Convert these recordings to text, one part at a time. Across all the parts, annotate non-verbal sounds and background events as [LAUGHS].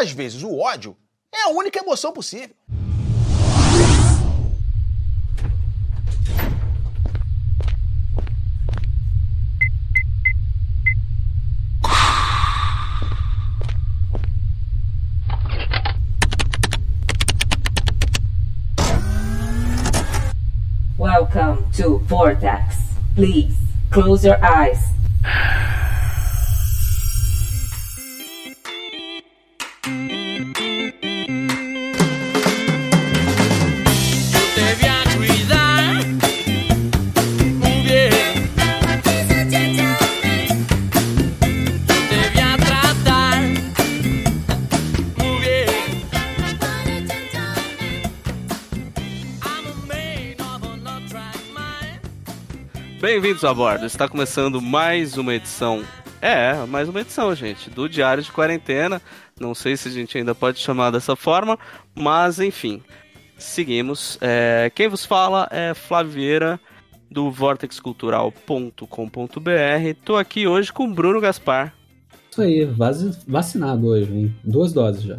Às vezes o ódio é a única emoção possível. Welcome to Vortex. Please close your eyes. Bem-vindos a bordo. Está começando mais uma edição. É, mais uma edição, gente, do Diário de Quarentena. Não sei se a gente ainda pode chamar dessa forma, mas enfim. Seguimos. É, quem vos fala é Flávio Vieira, do vortexcultural.com.br. Tô aqui hoje com Bruno Gaspar. Isso aí, vaci- vacinado hoje, hein? Duas doses já.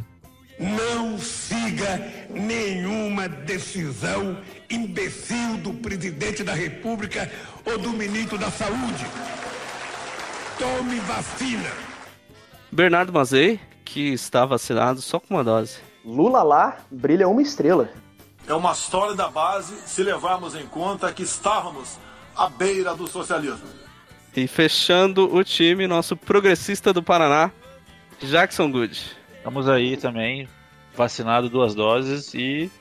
Não siga nenhuma decisão imbecil do presidente da República ou do ministro da Saúde. Tome vacina. Bernardo Mazei, que está vacinado só com uma dose. Lula lá brilha uma estrela. É uma história da base se levarmos em conta que estávamos à beira do socialismo. E fechando o time, nosso progressista do Paraná, Jackson Good. Estamos aí também, vacinado duas doses e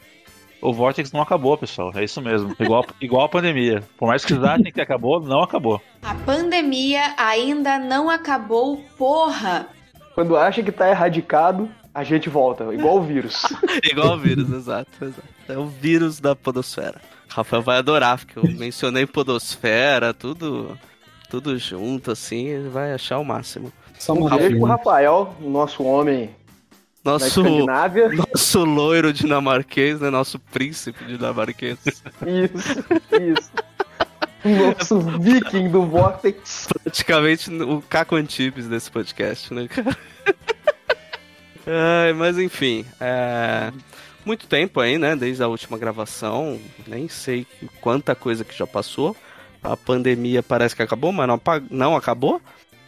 o Vortex não acabou, pessoal. É isso mesmo. Igual, [LAUGHS] igual a pandemia. Por mais que vocês achem que acabou, não acabou. A pandemia ainda não acabou, porra! Quando acha que tá erradicado, a gente volta, igual o vírus. [LAUGHS] Igual o vírus, exato, exato. É o vírus da podosfera. Rafael vai adorar, porque eu mencionei podosfera, tudo, tudo junto, assim, ele vai achar o máximo. Só Um beijo pro. Rafael, o nosso homem Nosso, [LAUGHS] nosso loiro dinamarquês, né? Nosso príncipe dinamarquês. Isso, isso. Nosso viking do Vortex. Praticamente o Caco Antibes desse podcast, né, cara? [LAUGHS] Ai, mas enfim, é... muito tempo aí, né? Desde a última gravação, nem sei quanta coisa que já passou. A pandemia parece que acabou, mas não, não acabou.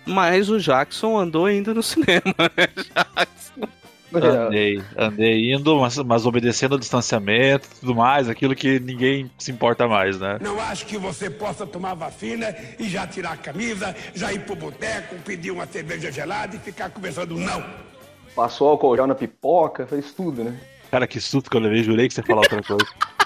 Mas o Jackson andou indo no cinema, [LAUGHS] né, Jackson? Andei, andei indo, mas, mas obedecendo o distanciamento e tudo mais, aquilo que ninguém se importa mais, né? Não acho que você possa tomar vacina e já tirar a camisa, já ir pro boteco, pedir uma cerveja gelada e ficar conversando. Não. Passou álcool gel na pipoca, fez tudo, né? Cara, que susto que eu levei, jurei que você ia falar outra coisa. [LAUGHS]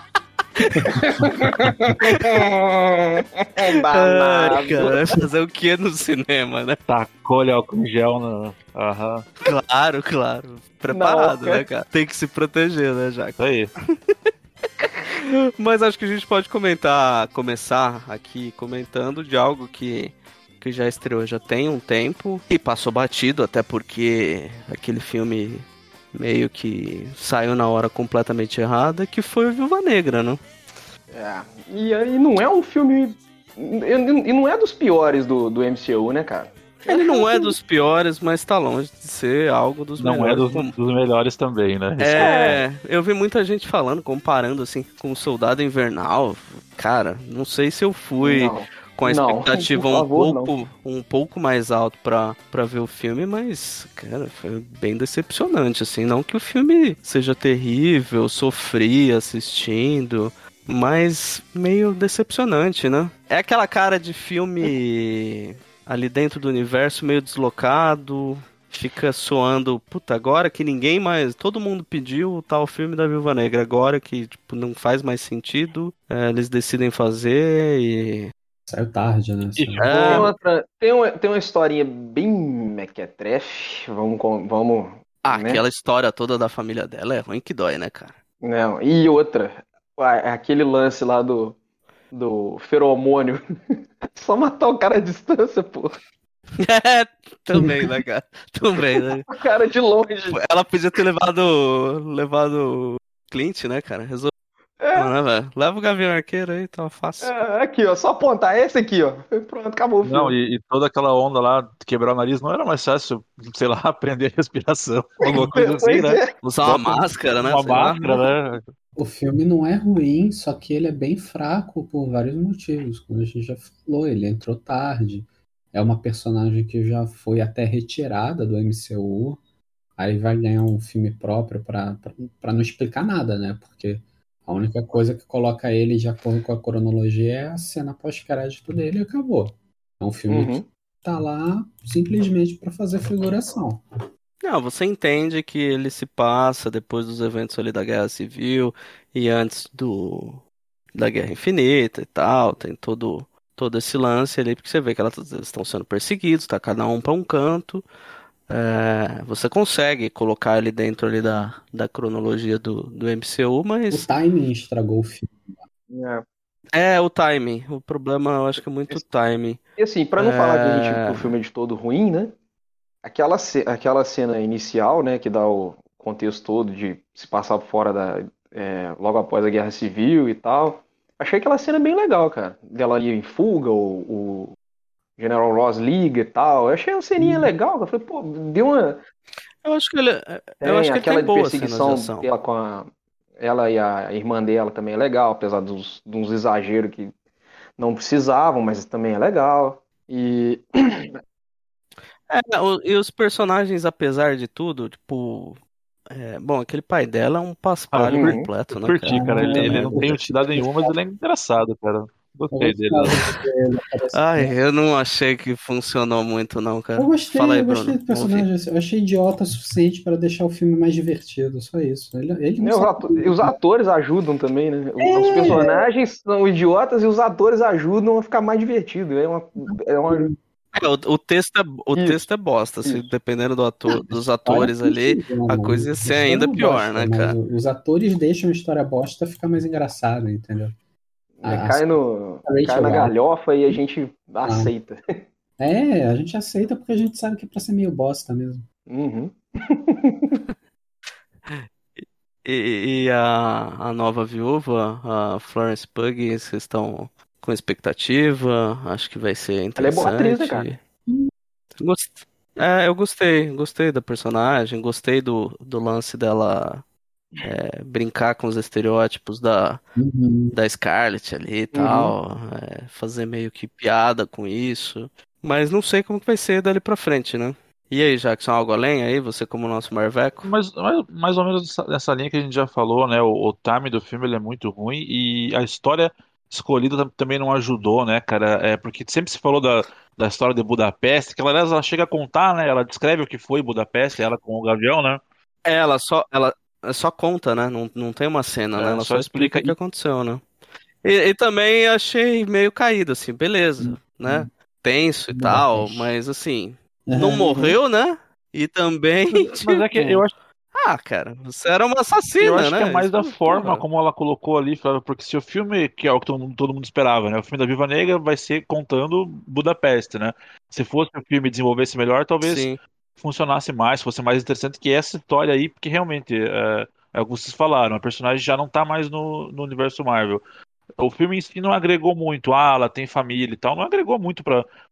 Ai, Danado. cara, vai fazer o que no cinema, né? Tacou-lhe álcool em gel na. Aham. Claro, claro. Preparado, né, cara? Tem que se proteger, né, Jackson? Isso aí. Mas acho que a gente pode comentar, começar aqui comentando de algo que, que já estreou já tem um tempo e passou batido, até porque aquele filme meio que saiu na hora completamente errada, que foi o Viúva Negra, né? É. E, aí não é um filme. E não é dos piores do, do MCU, né, cara? Ele não é dos piores, mas tá longe de ser algo dos Não é melhores. dos, dos melhores também, né? É, eu vi muita gente falando, comparando assim com o Soldado Invernal. Cara, não sei se eu fui Não. Com a Não, expectativa por um favor, pouco um pouco mais alto pra, pra ver o filme, mas, cara, foi bem decepcionante, assim. Não que o filme seja terrível, sofri assistindo, mas meio decepcionante, né? É aquela cara de filme ali dentro do universo meio deslocado, fica soando, puta, agora que ninguém mais, todo mundo pediu o tal filme da Viúva Negra, agora que tipo, não faz mais sentido, é, eles decidem fazer e Saiu tarde, né? Saiu- Tem, É, outra, tem, uma, tem uma historinha bem mequetrefe. Vamos. com- vamos ah, né? aquela história toda da família dela é ruim que dói, né, cara? Não, e outra. Aquele lance lá do, do feromônio. [LAUGHS] Só matar o cara à distância, pô. [LAUGHS] É, também, né, cara? Também, né? [LAUGHS] O cara de longe. Ela podia ter levado levado o Clint, né, cara? Resol- Velho. Leva o Gavião Arqueiro aí, tá fácil. É, aqui, ó, só apontar esse aqui, ó. Pronto, acabou o filme. Não, e, e toda aquela onda lá de quebrar o nariz não era mais fácil, sei lá, [LAUGHS] aprender a respiração. [LAUGHS] Alguma coisa assim, né? é. Usar uma máscara, né? Uma lá. máscara, né? O filme não é ruim, só que ele é bem fraco por vários motivos. Como a gente já falou, ele entrou tarde. É uma personagem que já foi até retirada do MCU. Aí vai ganhar um filme próprio pra não explicar nada, né? Porque a única coisa que coloca ele de acordo com a cronologia é a cena pós-crédito dele e acabou. É um filme Uhum. que tá lá simplesmente pra fazer figuração. Não, você entende que ele se passa depois dos eventos ali da Guerra Civil e antes do da Guerra Infinita e tal, tem todo todo esse lance ali, porque você vê que elas eles estão sendo perseguidos, tá cada um para um canto. É, você consegue colocar ele dentro ali da, da cronologia do, do MCU, O mas timing estragou o filme. É. é o timing. O problema eu acho que é muito o timing. E assim, pra não falar que, a gente, É. que o filme é de todo ruim, né? Aquela, ce- aquela cena inicial, né, que dá o contexto todo de se passar fora da. é, logo após a Guerra Civil e tal. Achei aquela cena bem legal, cara. Dela ali em fuga, o, o General Ross liga e tal. Eu achei uma ceninha legal, cara. Eu falei, pô, deu uma. Eu acho que ele, eu Tem acho que ele aquela tem boas cenas de perseguição ação. dela com a. Ela e a irmã dela também é legal, apesar dos, de uns exageros que não precisavam, mas também é legal. E. É, o- e os personagens, apesar de tudo, tipo. é, bom, aquele pai dela é um paspalho Uhum. completo, né, Curti, cara. Ele, ele não tem utilidade nenhuma, mas ele é engraçado, cara. Gostei dele. Ai, eu não achei que funcionou muito, não, cara. Eu gostei, Fala aí, eu gostei Bruno. do personagem. assim, Eu achei idiota o suficiente pra deixar o filme mais divertido, só isso. Ele, ele não Né, os, sabe ato- e os atores ajudam também, né? Os É. personagens são idiotas e os atores ajudam a ficar mais divertido. É uma, é uma... É, o, o texto é, o Isso, texto é bosta. Se isso. dependendo do ator, dos atores Faz ali, sentido, a né, coisa ia mano? ser A ainda pior, bosta, né, mas cara? Os atores deixam a história bosta ficar mais engraçada, entendeu? Ah, cai, no, cai na Weisz. galhofa e a gente aceita. É, a gente aceita porque a gente sabe que é pra ser meio bosta mesmo. Uhum. [LAUGHS] E, e a, a nova viúva, a Florence Pugh, vocês estão com expectativa? Acho que vai ser Ela é boa atriz, né, interessante. cara? Gost- É, eu gostei, gostei da personagem, gostei do, do lance dela é, brincar com os estereótipos da, Uhum. da Scarlett ali e tal, é, fazer meio que piada com isso. Mas não sei como que vai ser dali pra frente, né? E aí, Jackson, algo além aí? Você como nosso Marveco? Mas mais, mais ou menos nessa, linha que a gente já falou, né? O, o time do filme ele é muito ruim e a história escolhida tam- também não ajudou, né, cara? É porque sempre se falou da, da história de Budapeste, que ela, aliás, ela chega a contar, né? Ela descreve o que foi Budapeste, ela com o Gavião, né? É, Ela só, ela só conta, né? Não, não tem uma cena, É, né? Ela só só explica o que aconteceu, né? E, e também achei meio caído, assim, beleza, né? Tenso e tal, mas assim, não Uhum. morreu, né? E também, Mas é que tipo, eu acho, ah, cara, você era uma assassina, eu acho né? que é mais da Isso, forma como ela colocou ali, porque se o filme, que é o que todo mundo, todo mundo esperava, né? O filme da Viva Negra vai ser contando Budapeste, né? Se fosse o filme desenvolvesse melhor, talvez Sim. Funcionasse mais, fosse mais interessante que essa história aí, porque realmente, é, é que vocês falaram, a personagem já não tá mais no, no universo Marvel. O filme em si não agregou muito, ah, ela tem família e tal, não agregou muito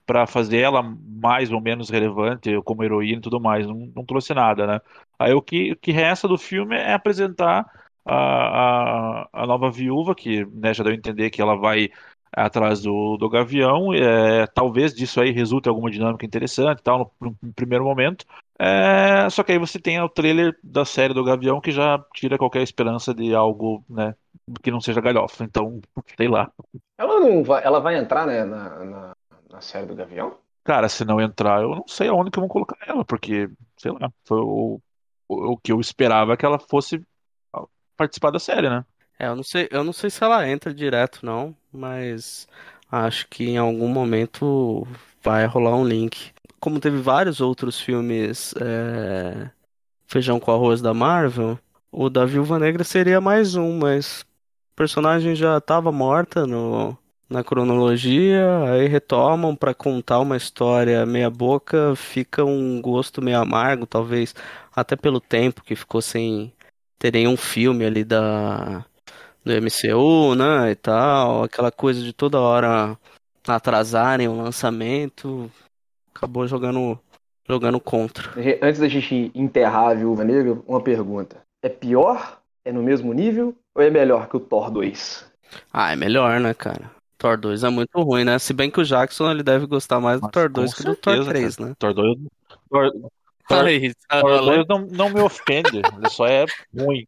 pra fazer ela mais ou menos relevante como heroína e tudo mais, não, não trouxe nada, né? Aí o que, o que resta do filme é apresentar a, a, a nova viúva, que né, já deu a entender que ela vai atrás do, do Gavião, é, talvez disso aí resulte alguma dinâmica interessante e tal, no, no primeiro momento. É, só que aí você tem o trailer da série do Gavião que já tira qualquer esperança de algo, né, que não seja galhofa. Então, sei lá. Ela não vai, ela vai entrar né, na, na, na série do Gavião? Cara, se não entrar, eu não sei aonde que vão colocar ela, porque, sei lá, foi o, o, o que eu esperava que ela fosse participar da série, né? É, eu não sei, eu não sei se ela entra direto, não, mas acho que em algum momento vai rolar um link. Como teve vários outros filmes é, Feijão com Arroz da Marvel, o da Viúva Negra seria mais um, mas a personagem já estava morta no, na cronologia, aí retomam para contar uma história meia boca, fica um gosto meio amargo, talvez até pelo tempo que ficou sem ter nenhum filme ali da do MCU, né, e tal, aquela coisa de toda hora atrasarem o lançamento, acabou jogando jogando contra. Antes da gente enterrar a Viúva Negra, uma pergunta. É pior? É no mesmo nível? Ou é melhor que o Thor 2? Ah, é melhor, né, cara? Thor 2 é muito ruim, né? Se bem que o Jackson ele deve gostar mais do Mas Thor com 2 que do Thor certeza, 3, cara. né? Thor 2, Thor, Thor, Thor falando? 2 não, não me ofende, ele só é ruim,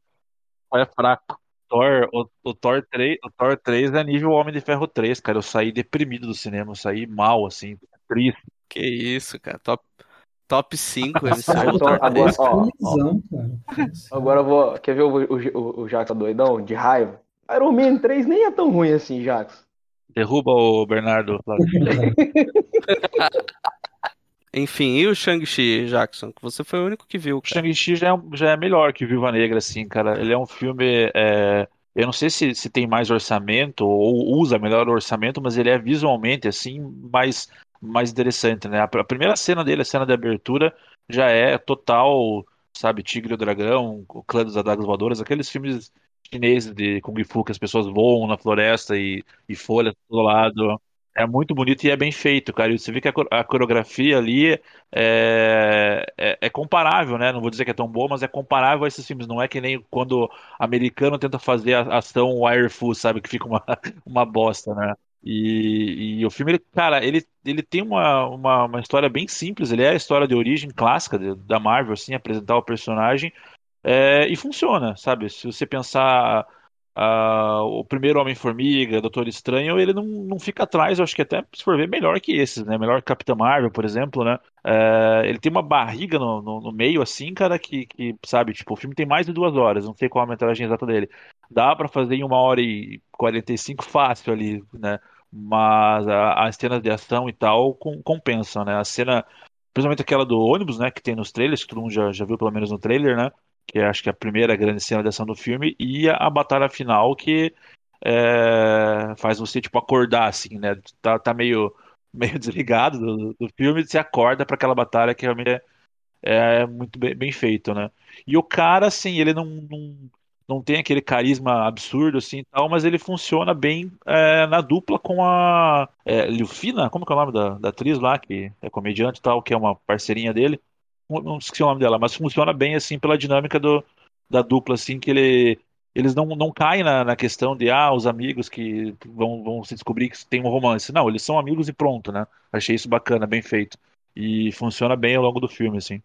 só é fraco. Thor, o, o Thor 3, o Thor 3 é nível Homem de Ferro 3, cara. Eu saí deprimido do cinema, eu saí mal, assim, triste. Que isso, cara. Top, top 5 Ah, MCU então, Thor agora, 3. ó, ó, agora eu vou. Quer ver o, o, o, o Jackson doidão? De raiva? Iron Man 3 nem é tão ruim assim, Jackson. Derruba o Bernardo. [LAUGHS] [LAUGHS] Enfim, e o Shang-Chi, Jackson? Que você foi o único que viu, O cara. Shang-Chi já é, já é melhor que Viúva Negra, assim, cara. Ele é um filme. é, eu não sei se, se tem mais orçamento ou usa melhor o orçamento, mas ele é visualmente, assim, mais, mais interessante, né? A primeira cena dele, a cena de abertura, já é total, sabe, Tigre e o Dragão, o Clã das Adagas Voadoras, aqueles filmes chineses de Kung Fu que as pessoas voam na floresta e, e folhas do lado. É muito bonito e é bem feito, cara. E você vê que a, co- a coreografia ali é, é, é comparável, né? Não vou dizer que é tão boa, mas é comparável a esses filmes. Não é que nem quando americano tenta fazer a ação wire full, sabe? Que fica uma, [LAUGHS] uma bosta, né? E, e o filme, ele, cara, ele, ele tem uma, uma, uma história bem simples. Ele é a história de origem clássica de- da Marvel, assim, apresentar o personagem. É, e funciona, sabe? Se você pensar ah, o primeiro Homem-Formiga, Doutor Estranho, ele não, não fica atrás, eu acho que até, se for ver, melhor que esses, né? Melhor que Capitã Marvel, por exemplo, né? É, ele tem uma barriga no, no, no meio, assim, cara, que, que, sabe, tipo, o filme tem mais de duas horas, não sei qual a metragem exata dele. Dá pra fazer em uma hora e 45 fácil ali, né? Mas a- as cenas de ação e tal com- compensam, né? A cena, principalmente aquela do ônibus, né? Que tem nos trailers, que todo mundo já, já viu pelo menos no trailer, né? Que é, acho que é a primeira grande cena de ação do filme, e a, batalha final que é, faz você, tipo, acordar, assim, né? Tá, tá meio, [LAUGHS] meio desligado do, do filme, você acorda pra aquela batalha que realmente é, é muito bem, bem feito, né? E o cara, assim, ele não, não, não tem aquele carisma absurdo, assim, tal, mas ele funciona bem é, na dupla com a é, Lufina, como que é o nome da, da atriz lá, que é comediante e tal, que é uma parceirinha dele. Não esqueci o nome dela, mas funciona bem, assim, pela dinâmica do, da dupla, assim, que ele... Eles não, não caem na, na questão de, ah, os amigos que vão, vão se descobrir que tem um romance. Não, eles são amigos e pronto, né? Achei isso bacana, bem feito. E funciona bem ao longo do filme, assim.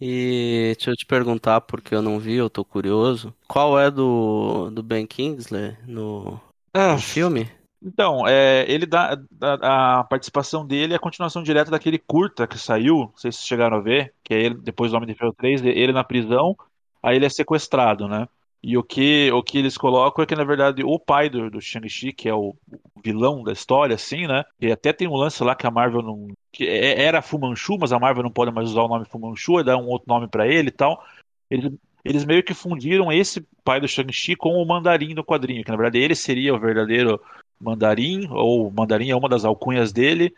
E deixa eu te perguntar, porque eu não vi, eu tô curioso. Qual é do, do Ben Kingsley no, Ah, no filme? Então, é, ele dá a, a participação dele é a continuação direta daquele curta que saiu, não sei se vocês chegaram a ver, que é ele, depois do Homem de Ferro 3, ele na prisão, aí ele é sequestrado, né? E o que, o que eles colocam é que, na verdade, o pai do, do Shang-Chi, que é o vilão da história, assim, né? E até tem um lance lá que a Marvel não. que é- era Fu Manchu, mas a Marvel não pode mais usar o nome Fu Manchu, e dá um outro nome pra ele e tal. Eles, eles meio que fundiram esse pai do Shang-Chi com o Mandarim do quadrinho, que na verdade ele seria o verdadeiro Mandarim, ou Mandarim é uma das alcunhas dele,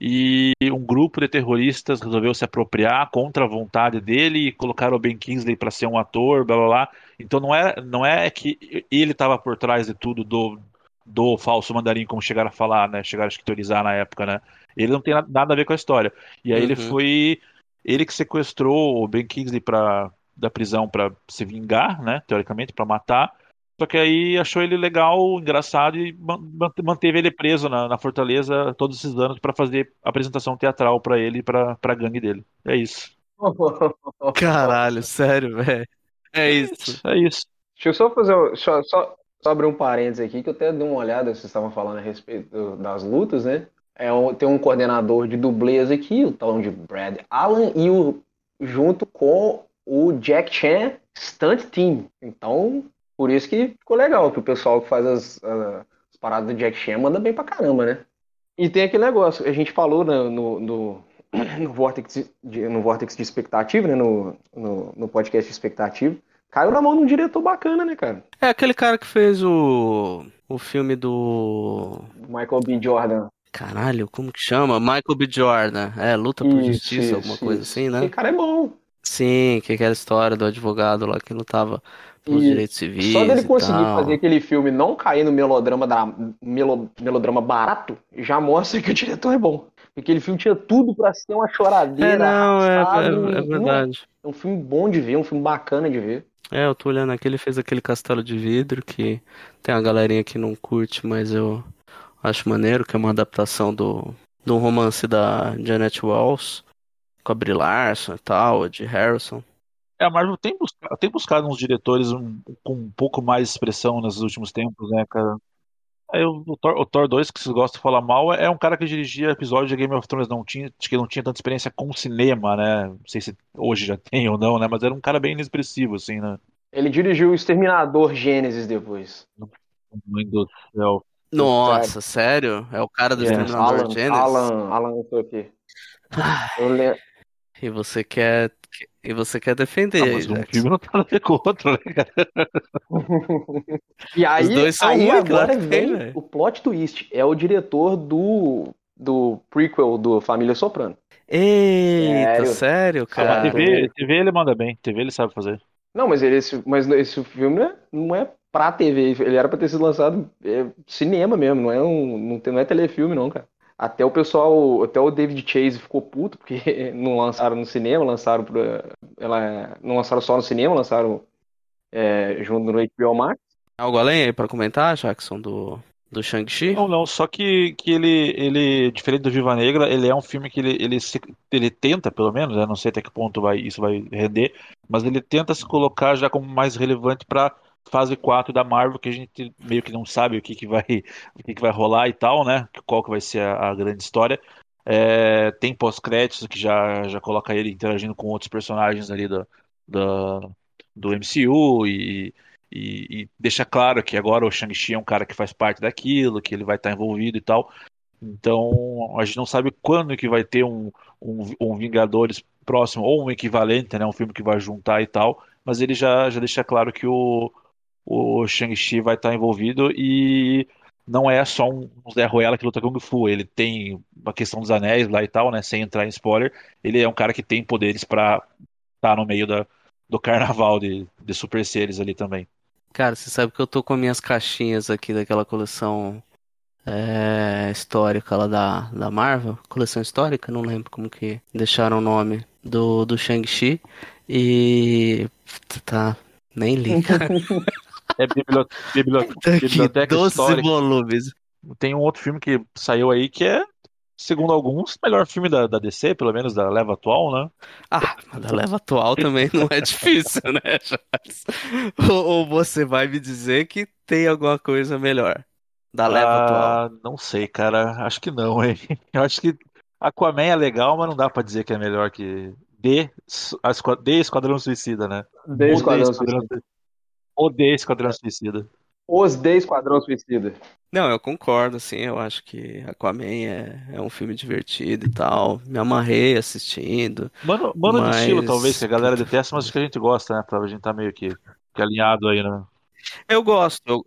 e um grupo de terroristas resolveu se apropriar contra a vontade dele e colocaram o Ben Kingsley para ser um ator, blá blá blá. Então não é, não é que ele estava por trás de tudo do, do falso mandarim, como chegaram a falar, né? Chegaram a teorizar na época, né? Ele não tem na- nada a ver com a história. E aí ele Uhum. foi. Ele que sequestrou o Ben Kingsley pra, da prisão para se vingar, né? Teoricamente, para matar. Só que aí achou ele legal, engraçado e man- man- manteve ele preso na, na fortaleza todos esses anos para fazer apresentação teatral para ele e pra, pra gangue dele. É isso. [LAUGHS] Caralho, sério, velho. É isso. É isso. Deixa eu só fazer. um- Só, só, só abrir um parênteses aqui, que eu até dei uma olhada, vocês estavam falando a respeito das lutas, né? É, um- tem um coordenador de dublês aqui, o tal de Brad Allen, e o, junto com o Jack Chan Stunt Team. Então, por isso que ficou legal, que o pessoal que faz as, as paradas do Jack Chan manda bem pra caramba, né? E tem aquele negócio, a gente falou né, no, no, [CLEARS THROAT] no, Vortex de, no Vortex de Expectativa, né? No, no, no podcast de Expectativa. Caiu na mão de um diretor bacana, né, cara? É aquele cara que fez o, o filme do. Michael B. Jordan. Caralho, como que chama? Michael B. Jordan. É, Luta por Isso, Justiça, isso, alguma coisa isso. assim, né? Esse cara é bom. Sim, que é aquela história do advogado lá que lutava pelos direitos civis só dele e conseguir tal. fazer aquele filme não cair no melodrama, da, melo- melodrama barato, já mostra que o diretor é bom. Aquele filme tinha tudo pra ser uma choradeira, É, não, é, é, é verdade. É um filme bom de ver, um filme bacana de ver. É, eu tô olhando aqui, ele fez aquele Castelo de Vidro, que tem uma galerinha que não curte, mas eu acho maneiro, que é uma adaptação do, do romance da Janet Walls, com a Brie Larson e tal, de Harrison. É, a Marvel tem buscado, tem buscado uns diretores um- com um pouco mais de expressão nos últimos tempos, né, cara? Aí o, o Thor, o Thor 2, que vocês gostam de falar mal, é um cara que dirigia episódio de Game of Thrones, não tinha, acho que não tinha tanta experiência com cinema, né? Não sei se hoje já tem ou não, né? Mas era um cara bem inexpressivo, assim, né? Ele dirigiu o Exterminador Gênesis depois. Mãe do céu. Nossa, sério? É o cara do É, Exterminador Alan, Genesis? Alan, Alan, não sei o quê. Eu lembro. E você quer, e você quer defender, Ah, aí, mas um Jackson. filme não tá a ver com o outro, né, cara? E aí, dois são aí agora vem velho. o plot twist. É o diretor do, do prequel do Família Soprano. Eita, Sério? sério, A cara? TV, TV ele manda bem, TV ele sabe fazer. Não, mas ele, esse, mas esse filme não é, não é pra TV. Ele era pra ter sido lançado é, cinema mesmo, não é um, não, tem- não é telefilme não, cara. Até o pessoal, até o David Chase ficou puto porque [LAUGHS] não lançaram no cinema, lançaram pra, ela, não lançaram só no cinema, lançaram é, junto no HBO Max. Algo além aí pra comentar, Jackson, do, do Shang-Chi? Não, não, só que, que ele, ele, diferente do Viva Negra, ele é um filme que ele, ele, se- ele tenta, pelo menos, né, não sei até que ponto vai, isso vai render, mas ele tenta se colocar já como mais relevante para fase 4 da Marvel, que a gente meio que não sabe o que, que vai, [LAUGHS] o que, que vai rolar e tal, né, qual que vai ser a, a grande história. É, tem pós-créditos que já, já coloca ele interagindo com outros personagens ali do, da, do MCU e, e, e deixa claro que agora o Shang-Chi é um cara que faz parte daquilo, que ele vai estar envolvido e tal. Então, a gente não sabe quando que vai ter um, um, um Vingadores próximo, ou um equivalente, né? Um filme que vai juntar e tal. Mas ele já, já deixa claro que o, o Shang-Chi vai estar envolvido e não é só um, Zé Ruela que luta Kung Fu. Ele tem a questão dos anéis lá e tal, né? Sem entrar em spoiler. Ele é um cara que tem poderes pra estar no meio da, do carnaval de, de super seres ali também. Cara, você sabe que eu tô com as minhas caixinhas aqui daquela coleção é, histórica lá da, da Marvel. Coleção histórica? Não lembro como que deixaram o nome do, do Shang-Chi. E. Tá. Nem li, cara. [LAUGHS] É [LAUGHS] Tá aqui, biblioteca 12 histórica. volumes. Tem um outro filme que saiu aí que é, segundo alguns, o melhor filme da, da DC, pelo menos da leva atual, né? Ah, da leva atual também não é [LAUGHS] difícil, né, Charles? Ou, ou você vai me dizer que tem alguma coisa melhor da leva atual? Ah, não sei, cara. Acho que não, hein? [LAUGHS] Eu acho que Aquaman é legal, mas não dá pra dizer que é melhor que D, a D Esquadrão Suicida, né? D Esquadrão Suicida. D Esquadrão Suicida. Os D Esquadrão Suicida. Não, eu concordo, assim, eu acho que Aquaman é, é um filme divertido e tal. Me amarrei assistindo. Mano, mano mas... de estilo, talvez, que a galera detesta, mas acho que a gente gosta, né? Pra gente tá meio que, que alinhado aí, né? Eu gosto, eu,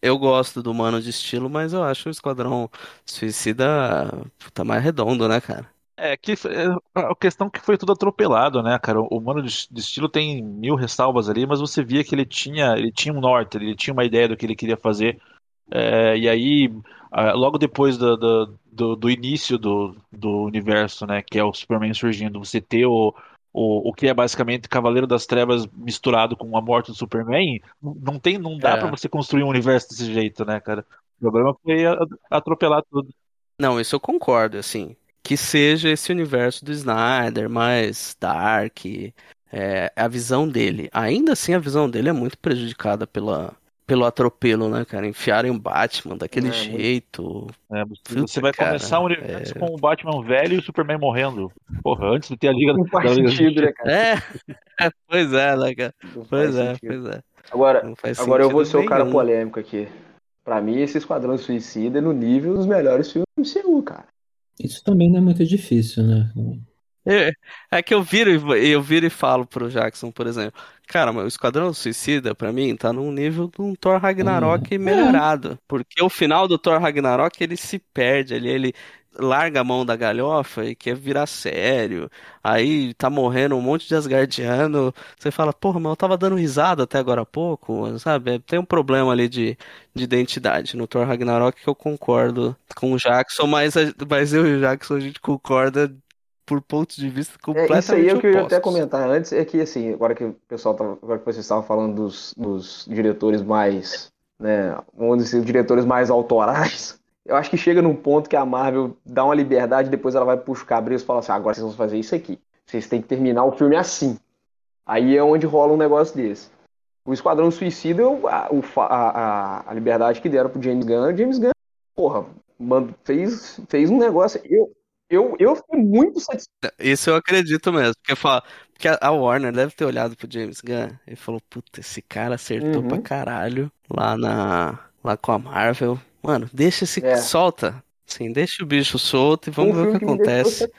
eu gosto do Mano de Estilo, mas eu acho o Esquadrão Suicida tá mais redondo, né, cara? É que é a questão que foi tudo atropelado, né, cara? O Mano de de Estilo tem mil ressalvas ali, mas você via que ele tinha, ele tinha um norte, ele tinha uma ideia do que ele queria fazer. É, e aí, logo depois do, do, do, do início do, do universo, né, que é o Superman surgindo, você ter o, o, o que é basicamente Cavaleiro das Trevas misturado com a morte do Superman, não tem, não dá É. pra você construir um universo desse jeito, né, cara? O problema foi atropelar tudo. Não, isso eu concordo, assim. Que seja esse universo do Snyder, mais dark, é, a visão dele. Ainda assim, a visão dele é muito prejudicada pela, pelo atropelo, né, cara? Enfiarem o Batman daquele É, jeito. É, você- Puta, você vai cara, começar um universo é. com o Batman velho e o Superman morrendo. Porra, antes de ter a Liga Não faz da Liga da sentido, né, cara? É, pois é, né, cara? Não Pois é, sentido. pois é. Agora, agora eu vou ser o cara nenhum. polêmico aqui. Pra mim, esse Esquadrão Suicida é no nível dos melhores filmes do MCU, cara. Isso também não é muito difícil, né? É, é que eu viro, e- eu viro e falo pro Jackson, por exemplo, cara, o Esquadrão Suicida, pra mim, tá num nível de um Thor Ragnarok melhorado. Porque o final do Thor Ragnarok, ele se perde ali, ele larga a mão da galhofa e quer virar sério. Aí tá morrendo um monte de Asgardiano. Você fala, porra, mas eu tava dando risada até agora há pouco, sabe? Tem um problema ali de, de identidade no Thor Ragnarok que eu concordo com o Jackson, mas, mas eu e o Jackson a gente concorda por pontos de vista É, completamente isso aí é o que eu ia até comentar antes, é que assim, agora que o pessoal tava, agora que vocês estavam falando dos, dos diretores mais, né, vamos dizer, os diretores mais autorais, eu acho que chega num ponto que a Marvel dá uma liberdade, depois ela vai puxar cabrios e fala assim, "Ah, agora vocês vão fazer isso aqui. Vocês têm que terminar o filme assim. Aí é onde rola um negócio desse. O Esquadrão Suicida, a, a, a, liberdade que deram pro James Gunn, o James Gunn, porra, mano, fez, fez um negócio. Eu, eu, eu fiquei muito satisfeito. Isso eu acredito mesmo. Porque, fala, porque a Warner deve ter olhado pro James Gunn e falou: Puta, esse cara acertou Uhum. pra caralho lá, na, lá com a Marvel. Mano, deixa esse. É. Solta. Sim, deixa o bicho solto e Foi um vamos ver o que deixou acontece.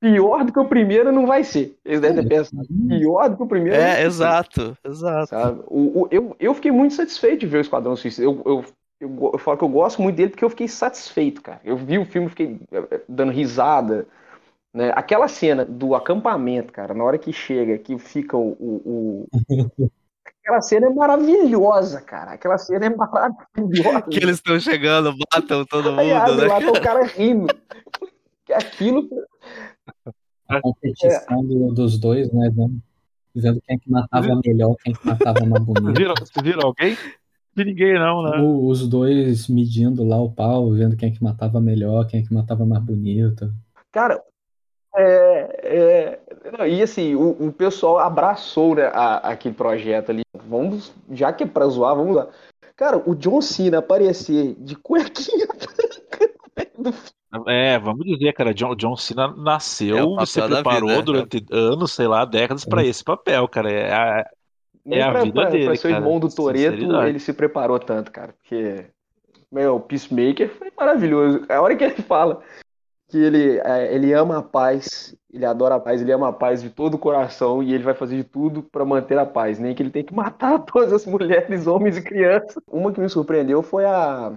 Pior do que o primeiro não vai ser. Eles devem ter pensado. Pior do que o primeiro. É, ser. exato, exato. Sabe? O, o- eu, eu fiquei muito satisfeito de ver o Esquadrão Suicida. Eu, eu, eu, eu falo que eu gosto muito dele porque eu fiquei satisfeito, cara. Eu vi o filme, fiquei eh, eh, dando risada. Né? Aquela cena do acampamento, cara, na hora que chega, que fica o. o- o- [LAUGHS] Aquela cena é maravilhosa, cara. Aquela cena é maravilhosa. Que eles estão chegando, matam todo Aí mundo, abre né? lá, tá o cara rindo. Que Aquilo. A competição do- dos dois, né? Vendo, quem é que matava melhor, quem é que matava mais bonito. viram, vocês viram alguém? De ninguém não, né? O- os dois medindo lá o pau, vendo quem é que matava melhor, quem é que matava mais bonito. Cara, é, é, não, e assim, o, o pessoal abraçou né, a- aquele projeto ali. Vamos, já que é pra zoar, vamos lá. Cara, o John Cena aparecer de cuequinha [LAUGHS] É, vamos dizer, cara, John, John Cena É nasceu, papel se preparou vida, durante anos, sei lá, décadas pra esse papel, cara. É a, Nem é a pra, vida pra- dele, pra ser o cara. irmão do Toreto, ele se preparou tanto, cara. Porque, meu, o Peacemaker foi maravilhoso. A hora que ele fala que ele, é, ele ama a paz, ele adora a paz, ele ama a paz de todo o coração e ele vai fazer de tudo pra manter a paz. Nem que ele tem que [LAUGHS] matar todas as mulheres, homens e crianças. Uma que me surpreendeu foi a,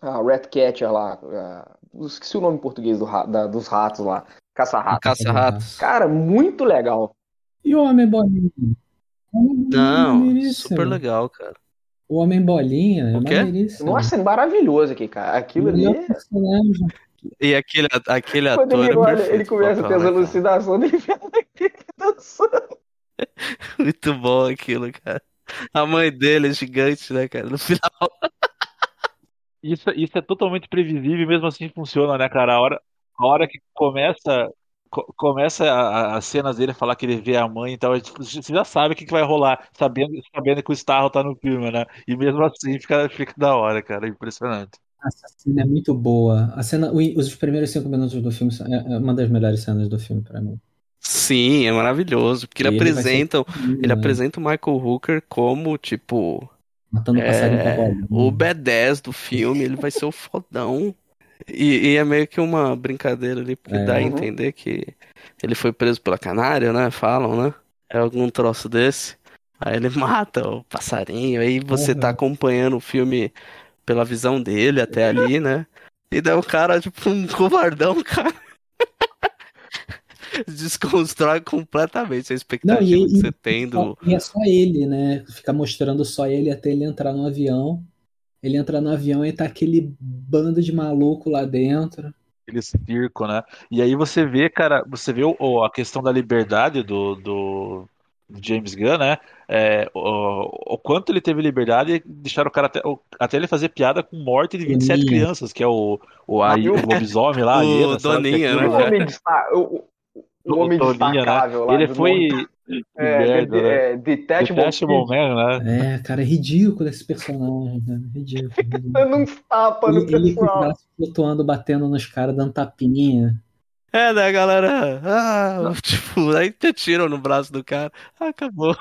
a Ratcatcher lá. A, esqueci o nome em português do, da- dos ratos lá. Caça-ratos. Caça-ratos. Cara, muito legal. E o Homem Bolinha? O Homem Bolinha é Não, super legal, cara. O Homem Bolinha é maneiríssimo. Nossa, é maravilhoso aqui, cara. Aquilo ali. É um personagem. E aquele, aquele Quando ator ele é olha, ele começa a ter as alucinações dele vendo aquele dançando. [LAUGHS] Muito bom aquilo, cara. A mãe dele é gigante, né, cara? No final. [LAUGHS] Isso, isso é totalmente previsível e mesmo assim funciona, né, cara? A hora, a hora que começa, co- começa as cenas dele falar que ele vê a mãe e tal, você já sabe o que, que vai rolar, sabendo, sabendo que o Starro tá no filme, né? E mesmo assim fica, fica da hora, cara. Impressionante. Essa cena é muito boa. A cena, os primeiros cinco minutos do filme são- é é uma das melhores cenas do filme pra mim. Sim, é maravilhoso. Porque ele E ele ser apresenta, ele né? apresenta o Michael Hooker como, tipo, Matando o passarinho com a é, bolinha. o B10 do filme, ele vai ser o fodão. E, e é meio que uma brincadeira ali, porque É. dá a Uhum. entender que ele foi preso pela canária, né? Falam, né? É algum troço desse. Aí ele [LAUGHS] mata o passarinho, aí você tá Uhum. acompanhando o filme pela visão dele até ali, né? E daí o cara, tipo, um covardão, [LAUGHS] cara. Desconstrói completamente a expectativa Não, e- que você tem do. E é só ele, né? Fica mostrando só ele até ele entrar no avião. Ele entra no avião e tá aquele bando de maluco lá dentro. Aquele circo, né? E aí você vê, cara, você vê o, a questão da liberdade do, do James Gunn, né? É, o, o quanto ele teve liberdade e deixaram o cara até, o- até ele fazer piada com morte de 27 Doninha. crianças, que é o, o, a, Ah, o lobisomem lá, [LAUGHS] O hiena, o é Doninha, O né, cara? homem, desta- o, o- o homem né? destacável lá. Ele foi É, merda, de- né? é, Detachable Kid, Man, né? É, cara, é ridículo esse personagem, cara. Ridículo. [LAUGHS] ridículo. dando uns tapas no Ele, ele o pessoal. braço flutuando, batendo nos caras, dando tapinha. É, né, galera? Ah, tipo, aí te tiram no braço do cara. Ah, acabou.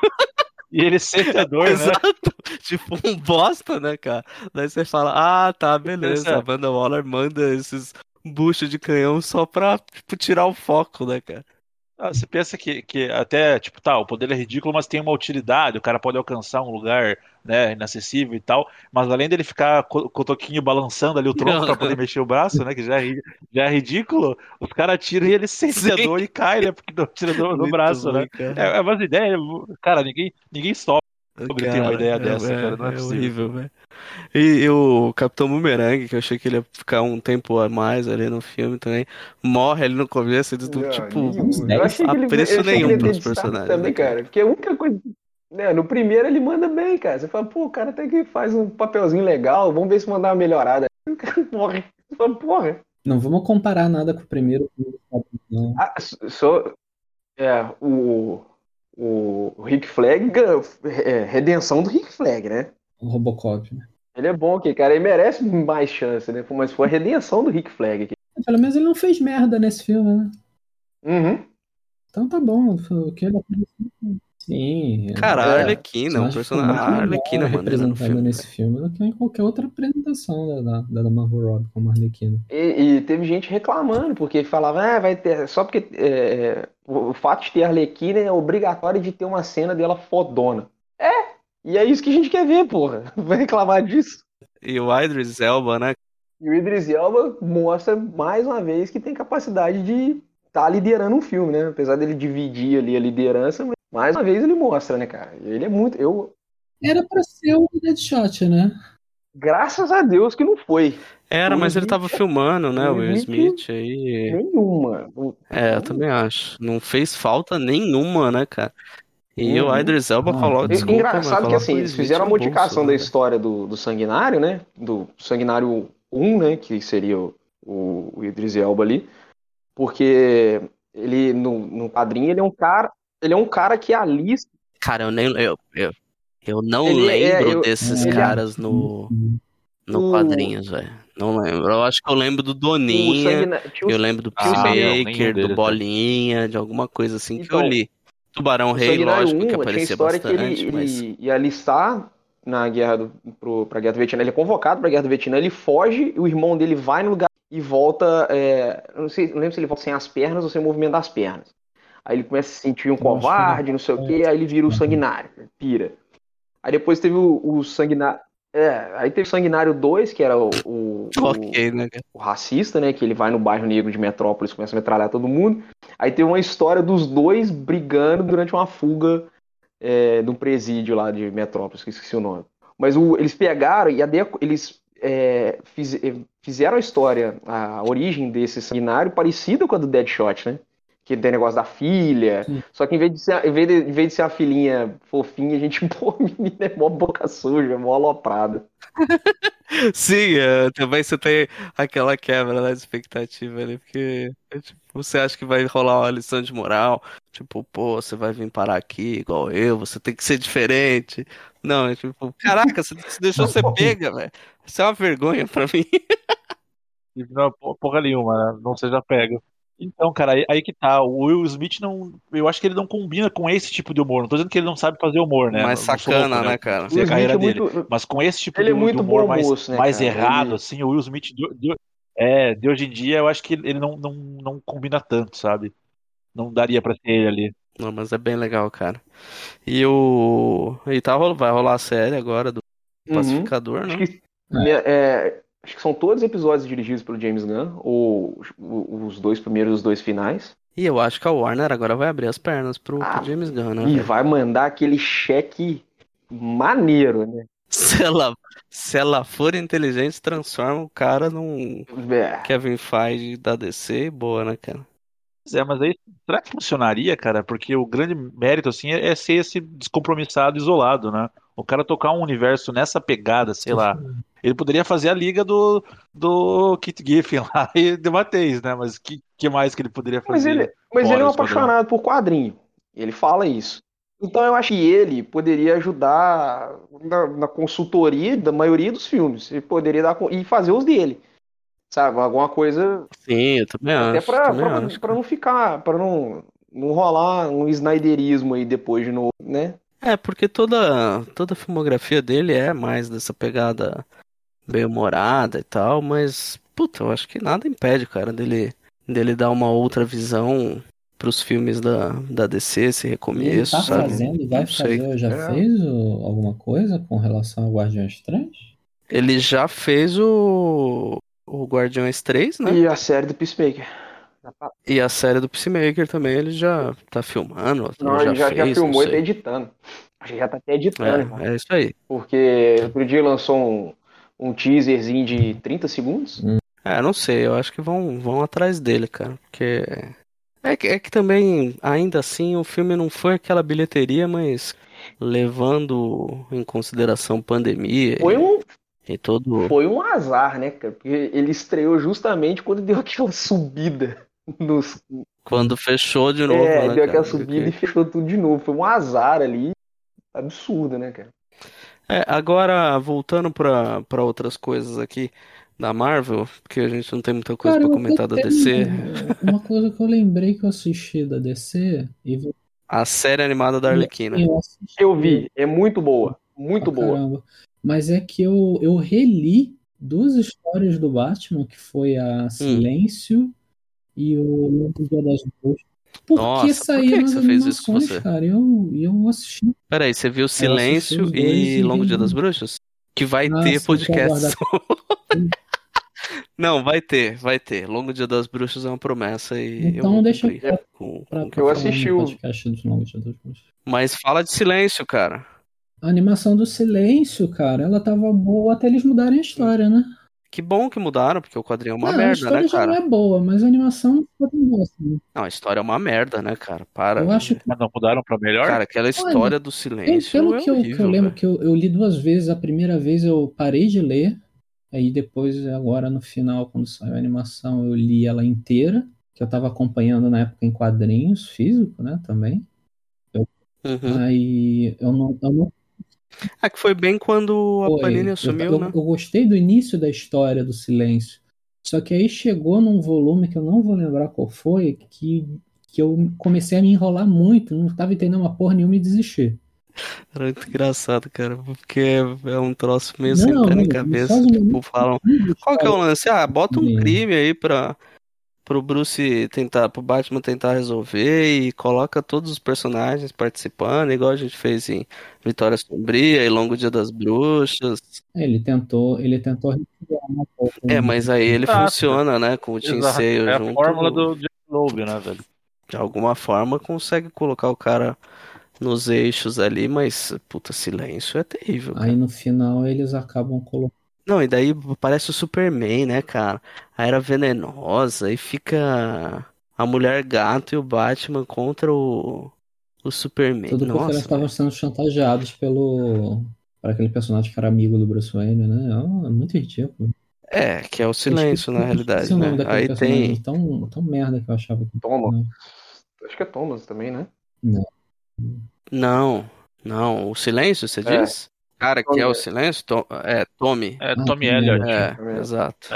E ele sempre é dor, né? Exato. [LAUGHS] Tipo, um bosta, né, cara? Daí você fala, ah, tá, beleza. A Essa- Amanda Waller manda esses buchos de canhão só pra, tipo, tirar o foco, né, cara? Ah, Você pensa que, que até, tipo, tá, o poder é ridículo, mas tem uma utilidade, o cara pode alcançar um lugar, né, inacessível e tal, mas além dele ficar co- com o toquinho balançando ali o tronco pra poder [LAUGHS] mexer o braço, né, que já é, ri- já é ridículo, os caras tiram e ele sente a dor e cai, né, porque não tira dor no Muito braço, né. cara. É, é umas ideias, cara, ninguém, ninguém sobe tem uma ideia é, dessa, é, cara, não é é possível. horrível, velho. E, e o Capitão Boomerang, que eu achei que ele ia ficar um tempo a mais ali no filme também, morre ali no começo, eles não, Não, tipo, nenhum. Eu achei que ele, apreço eu achei que nenhum ele ia ter pros destaque personagens. também, né, cara? cara. Porque a única coisa. Né, no primeiro ele manda bem, cara. Você fala, pô, o cara até que faz um papelzinho legal, vamos ver se mandar uma melhorada. [LAUGHS] O cara morre. Você fala, porra. Não vamos comparar nada com o primeiro não. Ah, só. É, o. O Rick Flag, é, redenção do Rick Flag, né? O Robocop, né? Ele é bom aqui, cara. Ele merece mais chance, né? Mas foi a redenção do Rick Flag aqui. Pelo menos ele não fez merda nesse filme, né? Uhum. Então tá bom. O que ele. Sim. Cara, a É, Arlequina, que foi personagem. A Arlequina, mano, representada nesse filme do que em qualquer outra apresentação da, da, da Margot Robbie como Arlequina. E, e teve gente reclamando, porque falava, ah, vai ter. Só porque é, o, o fato de ter Arlequina é obrigatório de ter uma cena dela fodona. E é isso que a gente quer ver, porra. [LAUGHS] Vai reclamar disso. E o Idris Elba, né? E o Idris Elba mostra mais uma vez que tem capacidade de estar liderando um filme, né? Apesar dele dividir ali a liderança, mas mais uma vez ele mostra, né, cara? Ele é muito. Eu, Era pra ser o Deadshot, né? graças a Deus que não foi. Era, mas ele tava filmando, né? Will Smith aí. Nenhuma. É, eu também acho. Não fez falta nenhuma, né, cara? E Uhum. o Idris Elba Ah, falou, desculpa, Engraçado que assim, eles fizeram a bolso, modificação né, da velho? história do, do Sanguinário, né? Do Sanguinário 1, né? Que seria o, o, o Idris Elba ali. Porque ele, no, no quadrinho, ele é um cara. Ele é um cara que alista. Cara, eu nem. Eu, eu, eu não Ele é- lembro eu- desses ele é- caras no, no O- quadrinhos, velho. Não lembro. Eu acho que eu lembro do Doninha. Sanguinário. Eu lembro do Ah, Peacemaker, deles, do né? Bolinha, de alguma coisa assim que Então, eu li. Tubarão o Rei, Sanguinário lógico, 1 que tinha a aparecia história que bastante, ele, mas. ele ia alistar na guerra do, pro, pra guerra do Vietnã. Ele é convocado pra guerra do Vietnã, ele foge, e o irmão dele vai no lugar e volta. é, não sei, não lembro se ele volta sem as pernas ou sem o movimento das pernas. Aí ele começa a se sentir um que covarde, não sei o quê, aí ele vira o sanguinário, pira. Aí depois teve o, o sanguinário. É, aí teve o Sanguinário 2, que era o, o, o- [LAUGHS] Ok, né, o racista, né? Que ele vai no bairro negro de Metrópolis, começa a metralhar todo mundo. Aí tem uma história dos dois brigando durante uma fuga é, num presídio lá de Metrópolis, que esqueci o nome. Mas o- eles pegaram e eles é, fiz- fizeram a história, a origem desse sanguinário parecida com a do Deadshot, né? Que tem negócio da filha. Sim. Só que em vez de ser, em vez de, em vez de ser a filhinha fofinha, a gente, [LAUGHS] pô, a menina é mó boca suja, mó aloprada. [LAUGHS] Sim, é, também você tem aquela quebra da expectativa ali, porque é, tipo, você acha que vai rolar uma lição de moral, tipo, pô, você vai vir parar aqui igual eu, você tem que ser diferente. Não, é tipo, caraca, você você deixou [LAUGHS] ser pega, velho. Isso é uma vergonha pra mim. Não po- porra nenhuma, né? não seja pego. Então, cara, aí, aí que tá. O Will Smith não. Eu acho que ele não combina com esse tipo de humor. Não tô dizendo que ele não sabe fazer humor, né? Mais sacana, louco, né, cara? Sei a Will carreira Smith é dele. muito- Mas com esse tipo Ele é de, muito de humor bom mais, moço, né, mais cara? errado, Ele- assim, o Will Smith de, de- é, de hoje em dia, eu acho que ele não, não, não combina tanto, sabe? Não daria pra ser ele ali. Não, mas é bem legal, cara. E o. E tá, vai rolar a série agora do Uhum. Pacificador, né? Acho que, né, é, acho que são todos episódios dirigidos pelo James Gunn, ou os- dois primeiros e os dois finais. E eu acho que a Warner agora vai abrir as pernas pro, pro Ah, James Gunn, né? E velho? vai mandar aquele cheque maneiro, né? Se ela, se ela for inteligente, transforma o cara num É. Kevin Feige da DC e boa, né, cara? Pois é, mas aí, será que funcionaria, cara? Porque o grande mérito, assim, é, é ser esse descompromissado, isolado, né? O cara tocar um universo nessa pegada, sei lá. Ele poderia fazer a liga do, do Kit Giffen [LAUGHS] lá e debater né? Mas que, que mais que ele poderia Mas fazer? ele, mas ele é um apaixonado por quadrinho. Ele fala isso. Então eu acho que ele poderia ajudar na, na consultoria da maioria dos filmes. Ele poderia dar e fazer os dele. Sabe? Alguma coisa Sim, eu também até acho, pra, também pra, acho. pra não ficar, pra não, não rolar um snyderismo aí depois de novo, né? É, porque toda, toda a filmografia dele é mais dessa pegada bem humorada e tal, mas, puta, eu acho que nada impede, cara, dele, dele dar uma outra visão pros filmes da, da DC, esse E ele recomeço, tá sabe? fazendo, vai fazer, já É. fez o- alguma coisa com relação ao Guardiões 3? Ele já fez o, o Guardiões 3, né? E a série do Peacemaker. Já E a série do Peacemaker também, ele já tá filmando, Não, já ele já, já fez, não filmou e tá editando. Acho que já tá até editando. É, é isso aí. Porque outro dia lançou um, um teaserzinho de 30 segundos. É, não sei, eu acho que vão, vão atrás dele, cara, porque é que, é que também, ainda assim, o filme não foi aquela bilheteria, mas levando em consideração pandemia Foi um, e, e todo... foi um azar, né, cara? Porque ele estreou justamente quando deu aquela [LAUGHS] subida nos. Quando fechou de novo, É, né, deu aquela subida e fechou tudo de novo. Foi um azar ali absurdo, né, cara? É, agora, voltando pra para outras coisas aqui da Marvel, porque a gente não tem muita coisa Cara, pra eu comentar da DC, Uma coisa que eu lembrei que eu assisti da DC e vi- a série animada da Arlequina. eu assisti Eu vi, é muito boa. Muito pra boa. caramba. Mas é que eu, eu reli duas histórias do Batman, que foi Hum. a Silêncio e o Longo Dia das Bruxas. Porque Nossa, por que saíram que as você fez isso com você? cara. Eu, eu assisti. Peraí, você viu Silêncio e e Longo Dia das Bruxas? Que vai Ah, ter podcast. [LAUGHS] Não, vai ter, vai ter. Longo Dia das Bruxas é uma promessa e eu Então vou deixa cumprir eu com- pra, com- Eu assisti o- podcast do Longo Dia das Bruxas. Mas fala de Silêncio, cara. A animação do Silêncio, cara, ela tava boa até eles mudarem a história, né? Que bom que mudaram, porque o quadrinho é uma Não, a merda, história né, já não cara? é boa, mas a animação não ficou tão boa assim. Não, a história é uma merda, né, cara? Para. Eu acho que Mas não mudaram pra melhor? Cara, aquela história do Silêncio pelo é que, eu, que eu horrível, lembro, velho. que eu, eu li duas vezes. A primeira vez eu parei de ler, aí depois, agora no final, quando saiu a animação, eu li ela inteira, que eu tava acompanhando na época em quadrinhos, físico, né, também. Uhum. Aí eu não, eu não É que foi bem quando a foi. Panini assumiu, eu, né? eu gostei do início da história do Silêncio. Só que aí chegou num volume que eu não vou lembrar qual foi, que, que eu comecei a me enrolar muito, não tava entendendo uma porra nenhuma e desisti. Era muito engraçado, cara, porque é um troço meio Não, sem pé nem não, cabeça. Tipo, falam, qual que é o lance? Ah, bota um crime aí pra, pro Bruce tentar, pro Batman tentar resolver e coloca todos os personagens participando, igual a gente fez em Vitória Sombria e Longo Dia das Bruxas. Ele tentou, ele tentou um pouco. É, mas aí ele Exato. funciona, né, com o Tim. Sale É a junto. fórmula do Loeb, né, velho? De alguma forma consegue colocar o cara nos eixos ali, mas, puta, silêncio é terrível, cara. Aí no final eles acabam colocando. Não, e daí parece o Superman, né, cara? A Era Venenosa e fica a Mulher Gato e o Batman contra o, o Superman. Tudo porque elas Nossa, estavam sendo chantageados pelo. Por aquele personagem que era amigo do Bruce Wayne, né? É muito ridículo. é, que é o silêncio na realidade, Esqueci o nome né? daquele Aí tem. tão, tão merda que eu achava que. Thomas. Não. Acho que é Thomas também, né? Não, não, o silêncio, você É. diz? Cara, que é o silêncio? To- É, Tommy. É Tommy Elliott. É, Tommy. exato.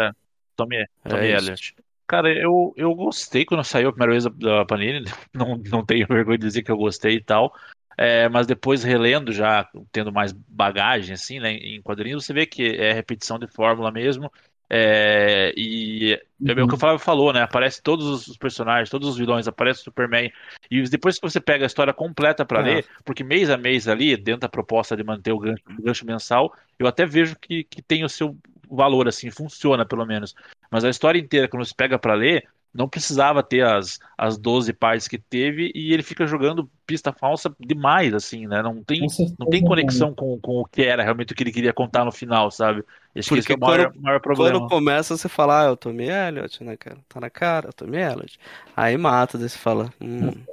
Tommy, É Tommy isso. Elliott. Cara, eu, eu gostei quando saiu a primeira vez da, da Panini. [LAUGHS] Não, não tenho vergonha de dizer que eu gostei e tal. É, mas depois relendo, já tendo mais bagagem, assim, né, em quadrinhos, você vê que é repetição de fórmula mesmo. É, e é o que o Flávio falou, né? Aparece todos os personagens, todos os vilões, aparece o Superman. E depois que você pega a história completa pra É. ler, porque mês a mês ali, dentro da proposta de manter o gancho, o gancho mensal, eu até vejo que, que tem o seu valor, assim, funciona pelo menos. Mas a história inteira, quando você pega pra ler, não precisava ter as, as 12 partes que teve e ele fica jogando pista falsa demais, assim, né? Não tem, não tem né? conexão com, com o que era realmente o que ele queria contar no final, sabe? Acho que esse Porque é o maior, quando- maior problema. Quando começa, você fala, ah, o Tommy Elliott, né, cara? Tá na cara, o Tommy Elliott. Aí mata, daí você fala, hum,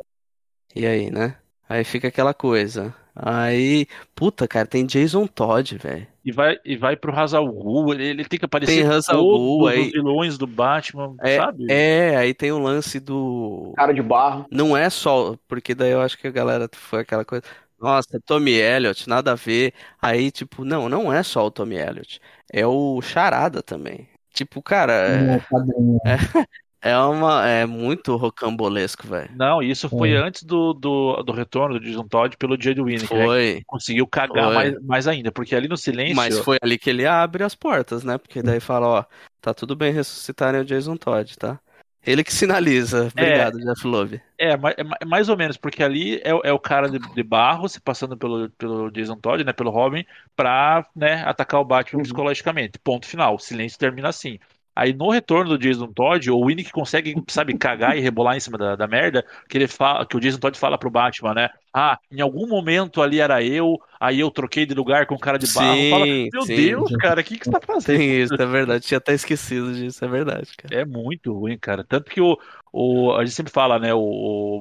e aí, né? Aí fica aquela coisa. Aí, puta, cara, tem Jason Todd, velho. E vai, e vai pro Hazal Ghul, ele, ele tem que aparecer Tem todos aí- os vilões do Batman, É, sabe? é, aí tem o lance do. Cara de barro. Não é só. Porque daí eu acho que a galera foi aquela coisa. Nossa, Tommy Elliott, nada a ver. Aí, tipo, não, não é só o Tommy Elliott. É o Charada também. Tipo, cara, é, quadrinho. [LAUGHS] é uma. É muito rocambolesco, velho. Não, isso foi É. antes do, do, do retorno do Jason Todd pelo Jay Winnie, que Foi. conseguiu cagar Foi. mais, mais ainda, porque ali no silêncio. Mas foi ali que ele abre as portas, né? Porque daí fala, ó, tá tudo bem ressuscitarem o Jason Todd, tá? Ele que sinaliza. Obrigado, Jeff Love. É, é é mais ou menos, porque ali é, o- é o cara de, de barro se passando pelo, pelo Jason Todd, né, pelo Robin, pra né, atacar o Batman psicologicamente. Ponto final. O silêncio termina assim. Aí no retorno do Jason Todd, o Winnie que consegue, sabe, cagar e rebolar em cima da, da merda, que ele fala, que o Jason Todd fala pro Batman, né? Ah, em algum momento ali era eu, aí eu troquei de lugar com o cara de barro. Sim, Fala, meu sim. Deus, cara, o que, que você tá fazendo? Tem isso, é verdade. Tinha até esquecido disso, é verdade, cara. É muito ruim, cara. Tanto que o, o a gente sempre fala, né? O,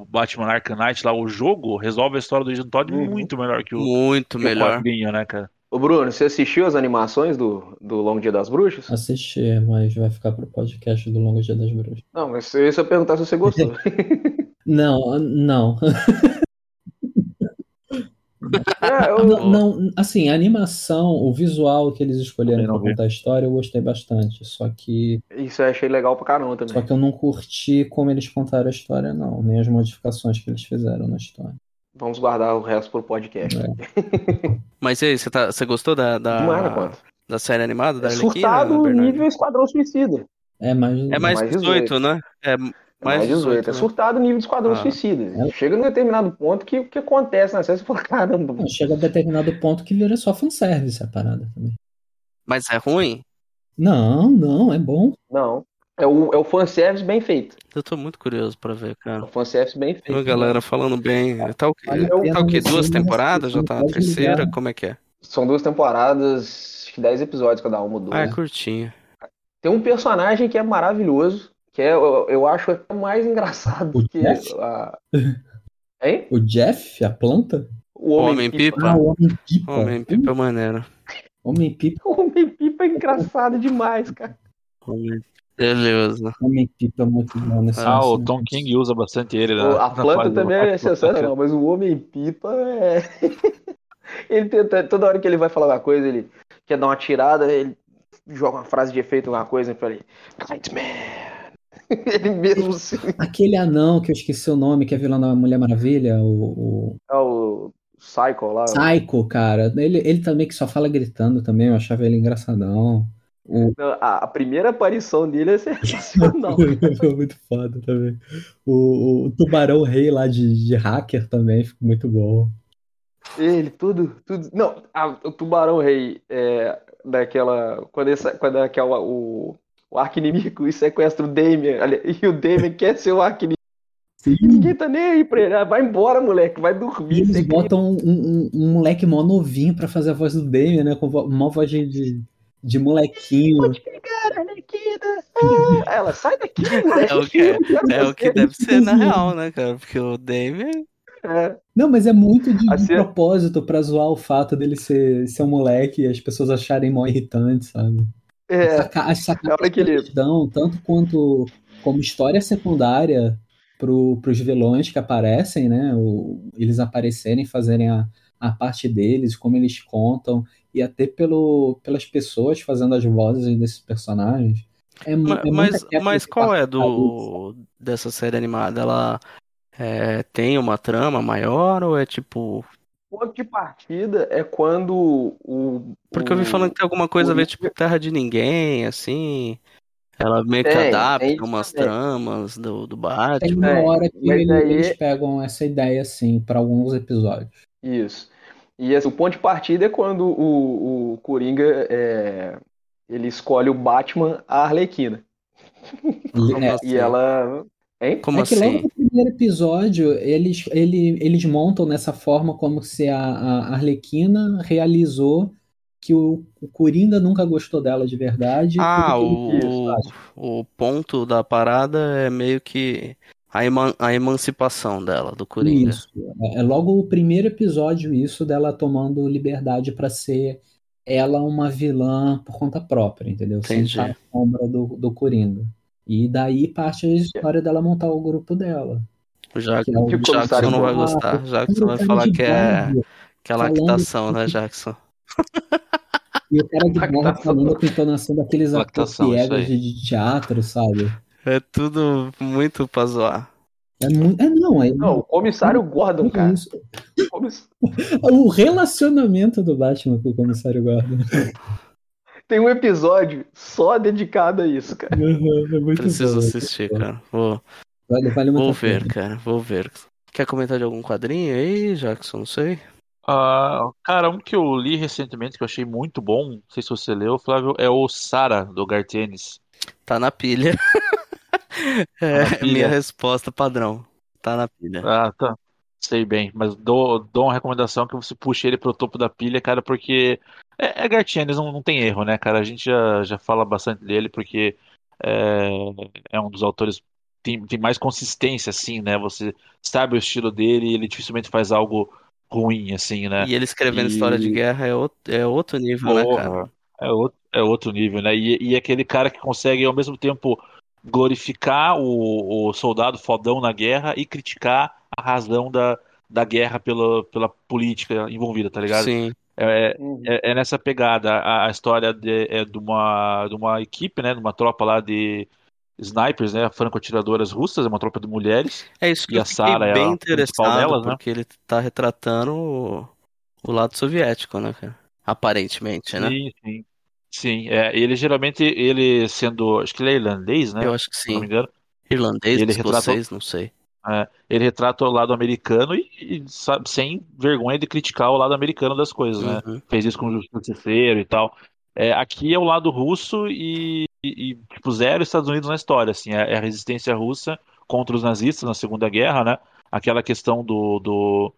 o Batman Arkham Knight lá, o jogo resolve a história do Jason Todd Uhum. muito melhor que o, Muito que o melhor. quadrinho, né, cara? Ô Bruno, você assistiu as animações do, do Longo Dia das Bruxas? Assisti, mas vai ficar pro podcast do Longo Dia das Bruxas. Não, mas eu ia só perguntar se você gostou. [LAUGHS] Não, não. [LAUGHS] É, eu- Não, não, assim, a animação, o visual que eles escolheram vi. contar a história, eu gostei bastante. Só que, Isso eu achei legal pra caramba também. só que eu não curti como eles contaram a história, não. Nem as modificações que eles fizeram na história. Vamos guardar o resto pro podcast. É. [LAUGHS] Mas e aí, você, tá, você gostou da, da, quanto? da série animada da É Arlequina, surtado Bernardo? nível Esquadrão Suicida. É mais. É mais mais 18, 18, né? É Mais 18. É né? surtado nível de Esquadrão Ah. Suicida. Chega num determinado ponto que o que acontece na série, você fala, caramba. Não, chega a determinado ponto que vira só fanservice a parada também. Mas é ruim? Não, não, é bom. Não. É o, é o fanservice bem feito. Eu tô muito curioso pra ver, É cara. o fanservice bem feito. Uma galera falando bem. Tá o quê? A Tá o quê? Duas temporadas? Já tá na terceira? Como é que é? São duas temporadas, acho que 10 episódios cada uma, duas. Ah, é curtinho. Tem um personagem que é maravilhoso, que é, eu, eu acho até mais engraçado O do que Jeff? a. Hein? O Jeff, a planta? O Homem-Pipa? Ah, o Homem-Pipa. Homem-Pipa é maneiro. Homem-Pipa. [LAUGHS] O Homem-Pipa é engraçado demais, cara. Homem- Beleza. Homem-Pipa muito bom nesse Ah, o Tom King usa bastante ele. O- Na, a planta também é sensacional, mas o Homem-Pipa é. [LAUGHS] ele tenta, toda hora que ele vai falar uma coisa, ele quer dar uma tirada, ele joga uma frase de efeito, alguma coisa, e fala: Nightman. [LAUGHS] ele mesmo assim. Aquele anão que eu esqueci o nome, que é vilão da Mulher Maravilha, o, É o Psycho lá. o Psycho, cara. Ele, ele também que só fala gritando também, eu achava ele engraçadão. O... A, a primeira aparição dele é sensacional. [LAUGHS] Foi muito foda também. O, o Tubarão Rei lá de, de hacker também ficou muito bom. Ele, tudo, tudo. Não, a- o Tubarão Rei é daquela. Quando, esse, quando é aquela, o, o arco inimigo e sequestra o Damien, [LAUGHS] e o Damien quer ser o arco inimigo. Sim. Ninguém tá nem aí pra ele. Ah, Vai embora, moleque, vai dormir. eles botam um, um, um moleque mó novinho pra fazer a voz do Damien, né? Com mó voz de, de, molequinho. Pode pegar, Arlequina. Ah, ela, sai daqui, moleque. É o que, é o que deve ser na real, né, cara? Porque o Damien. É. Não, mas é muito de, de Assim- propósito pra zoar o fato dele ser, ser um moleque e as pessoas acharem mó irritante, sabe? É, Saca- as sacadas que ele. dão, tanto quanto como história secundária pro, pros vilões que aparecem, né? O, eles aparecerem, fazerem a, a parte deles, como eles contam, e até pelo, pelas pessoas fazendo as vozes desses personagens. É, é Mas, quebra mas de qual é do dessa série animada? Ela é, tem uma trama maior ou é tipo. Ponto de partida é quando o. Porque eu vi o- falando que tem alguma coisa a ver, o- tipo, Terra de Ninguém, assim. Ela meio que Tem, adapta tem umas tramas do, do Tem Batman. uma É, hora que mas ele- aí- eles pegam essa ideia, assim, pra alguns episódios. Isso. E assim, o ponto de partida é quando o, o Coringa é, ele escolhe o Batman a Arlequina. Como É, assim? E ela. Hein? Como é que logo assim? no primeiro episódio eles, ele, eles montam nessa forma como se a, a Arlequina realizou que o, o Coringa nunca gostou dela de verdade. Ah, o, fez, o ponto da parada é meio que a, eman- a emancipação dela, do Coringa. Isso. É, é logo o primeiro episódio isso dela tomando liberdade pra ser ela uma vilã por conta própria, entendeu? Sem Entendi. estar na sombra do, do Coringa. E daí parte a história dela montar o grupo dela. Já, Que é o Tipo Jackson não vai gostar. Jackson vai falar que é, que é lactação, né, Jackson? E o cara de Lactação. falando com entonação daqueles atores de teatro, sabe? É tudo muito pra zoar. É muito. É, não, é. Não, o comissário Gordon, tudo cara. O comiss- [LAUGHS] O relacionamento do Batman com o comissário Gordon. [LAUGHS] Tem um episódio só dedicado a isso, cara. Uhum, é muito Preciso bom, assistir, cara. Vou, Vale, vale muito vou a pena. ver, cara. Vou ver. Quer comentar de algum quadrinho aí, Jackson? Não sei. Ah, cara, um que eu li recentemente que eu achei muito bom, não sei se você leu, Flávio, é o Sara, do Gartienes. Tá na pilha. [LAUGHS] É, Tá [LAUGHS] minha resposta padrão. Tá na pilha. Ah, tá. Sei bem, mas dou, dou uma recomendação que você puxe ele pro topo da pilha, cara, porque é, é Gartienes, não, não tem erro, né, cara? A gente já, já fala bastante dele porque é, é um dos autores tem, tem mais consistência, assim, né? Você sabe o estilo dele e ele dificilmente faz algo ruim, assim, né? E ele escrevendo E- história de guerra é outro, é outro nível, né, cara? Porra, é outro, é outro nível, né? E, e aquele cara que consegue ao mesmo tempo glorificar o, o soldado fodão na guerra e criticar a razão da, da guerra pela, pela política envolvida, tá ligado? Sim. É, é, é nessa pegada. A, a história de, é de uma, de uma equipe, né? De uma tropa lá de snipers, né? Franco-atiradoras russas, é uma tropa de mulheres. É isso que E eu a fiquei Sarah é bem interessado, delas, né? porque ele tá retratando o, o lado soviético, né, cara? Aparentemente, né? Sim, sim. Sim, é, ele geralmente, ele sendo, acho que ele é irlandês, né? Eu acho que Se não me sim. engano. Irlandês, Ele retrata- escocês, não sei. É, ele retrata o lado americano e, e, sabe, sem vergonha de criticar o lado americano das coisas, né? Uhum. Fez isso com o Justiceiro e tal. É, aqui é o lado russo e, e, e, tipo, zero Estados Unidos na história, assim. É, é a resistência russa contra os nazistas na Segunda Guerra, né? Aquela questão do, do,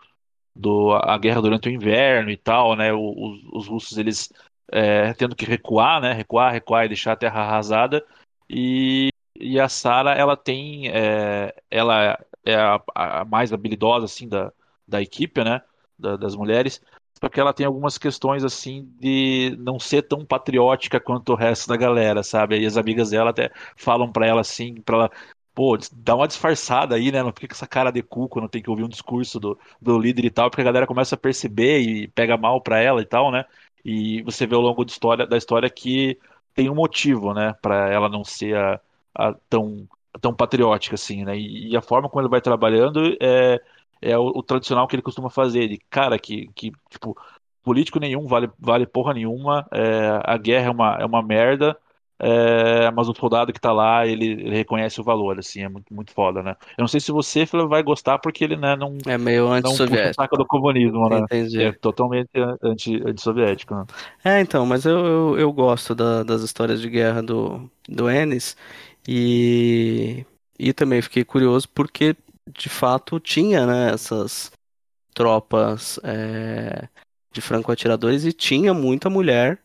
do a guerra durante o inverno e tal, né? Os, os russos, eles é, tendo que recuar, né? Recuar, recuar e deixar a terra arrasada. E, e a Sarah, ela tem... é, ela é a, a mais habilidosa, assim, da, da equipe, né? Da- das mulheres. Só que ela tem algumas questões, assim, de não ser tão patriótica quanto o resto da galera, sabe? E as amigas dela até falam pra ela, assim, pra ela... Pô, dá uma disfarçada aí, né? Não fica com essa cara de cu quando tem que ouvir um discurso do, do líder e tal, porque a galera começa a perceber e pega mal pra ela e tal, né? E você vê ao longo da história, da história que tem um motivo, né, Pra ela não ser a, a tão, tão patriótica assim, né? E, e a forma como ele vai trabalhando é, é o, o tradicional que ele costuma fazer, de cara que, que tipo, político nenhum vale, vale porra nenhuma, é, a guerra é uma, é uma merda, é, mas o soldado que tá lá, ele, ele reconhece o valor, assim, é muito, muito foda, né? Eu não sei se você vai gostar, porque ele, né, não, É meio não puxa antissoviético. do comunismo, né? Entendi. É totalmente anti, antissoviético, né? É, então, mas eu, eu, eu gosto da- das histórias de guerra do, do Ennis e, e também fiquei curioso porque, de fato, tinha, né, essas tropas é, de franco-atiradores e tinha muita mulher,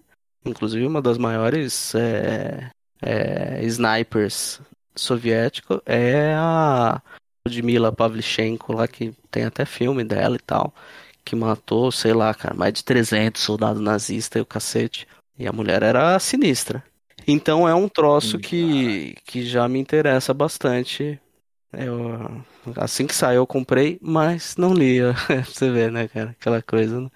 inclusive uma das maiores é, é, snipers soviético é a Ludmila Pavlichenko lá, que tem até filme dela e tal que matou, sei lá, cara, mais de 300 soldados nazistas e o cacete. E a mulher era sinistra. Então é um troço que, que já me interessa bastante. Eu, assim que saiu eu comprei, mas não lia. [LAUGHS] Você vê, né, cara? Aquela coisa né?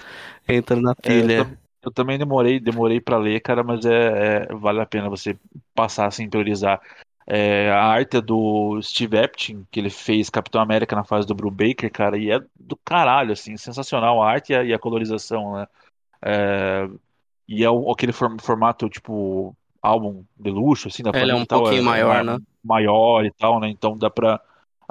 entra na É, pilha. Eu também demorei, demorei para ler, cara, mas é, é- vale a pena você passar assim, priorizar. É, a arte é do Steve Epting, que ele fez Capitão América na fase do Brubaker, cara, e é do caralho, assim, sensacional a arte e a, e a colorização, né? É, e é o- aquele form- formato, tipo, álbum de luxo, assim, da Ele é um tal, pouquinho é, maior, ma- né? maior e tal, né? Então dá pra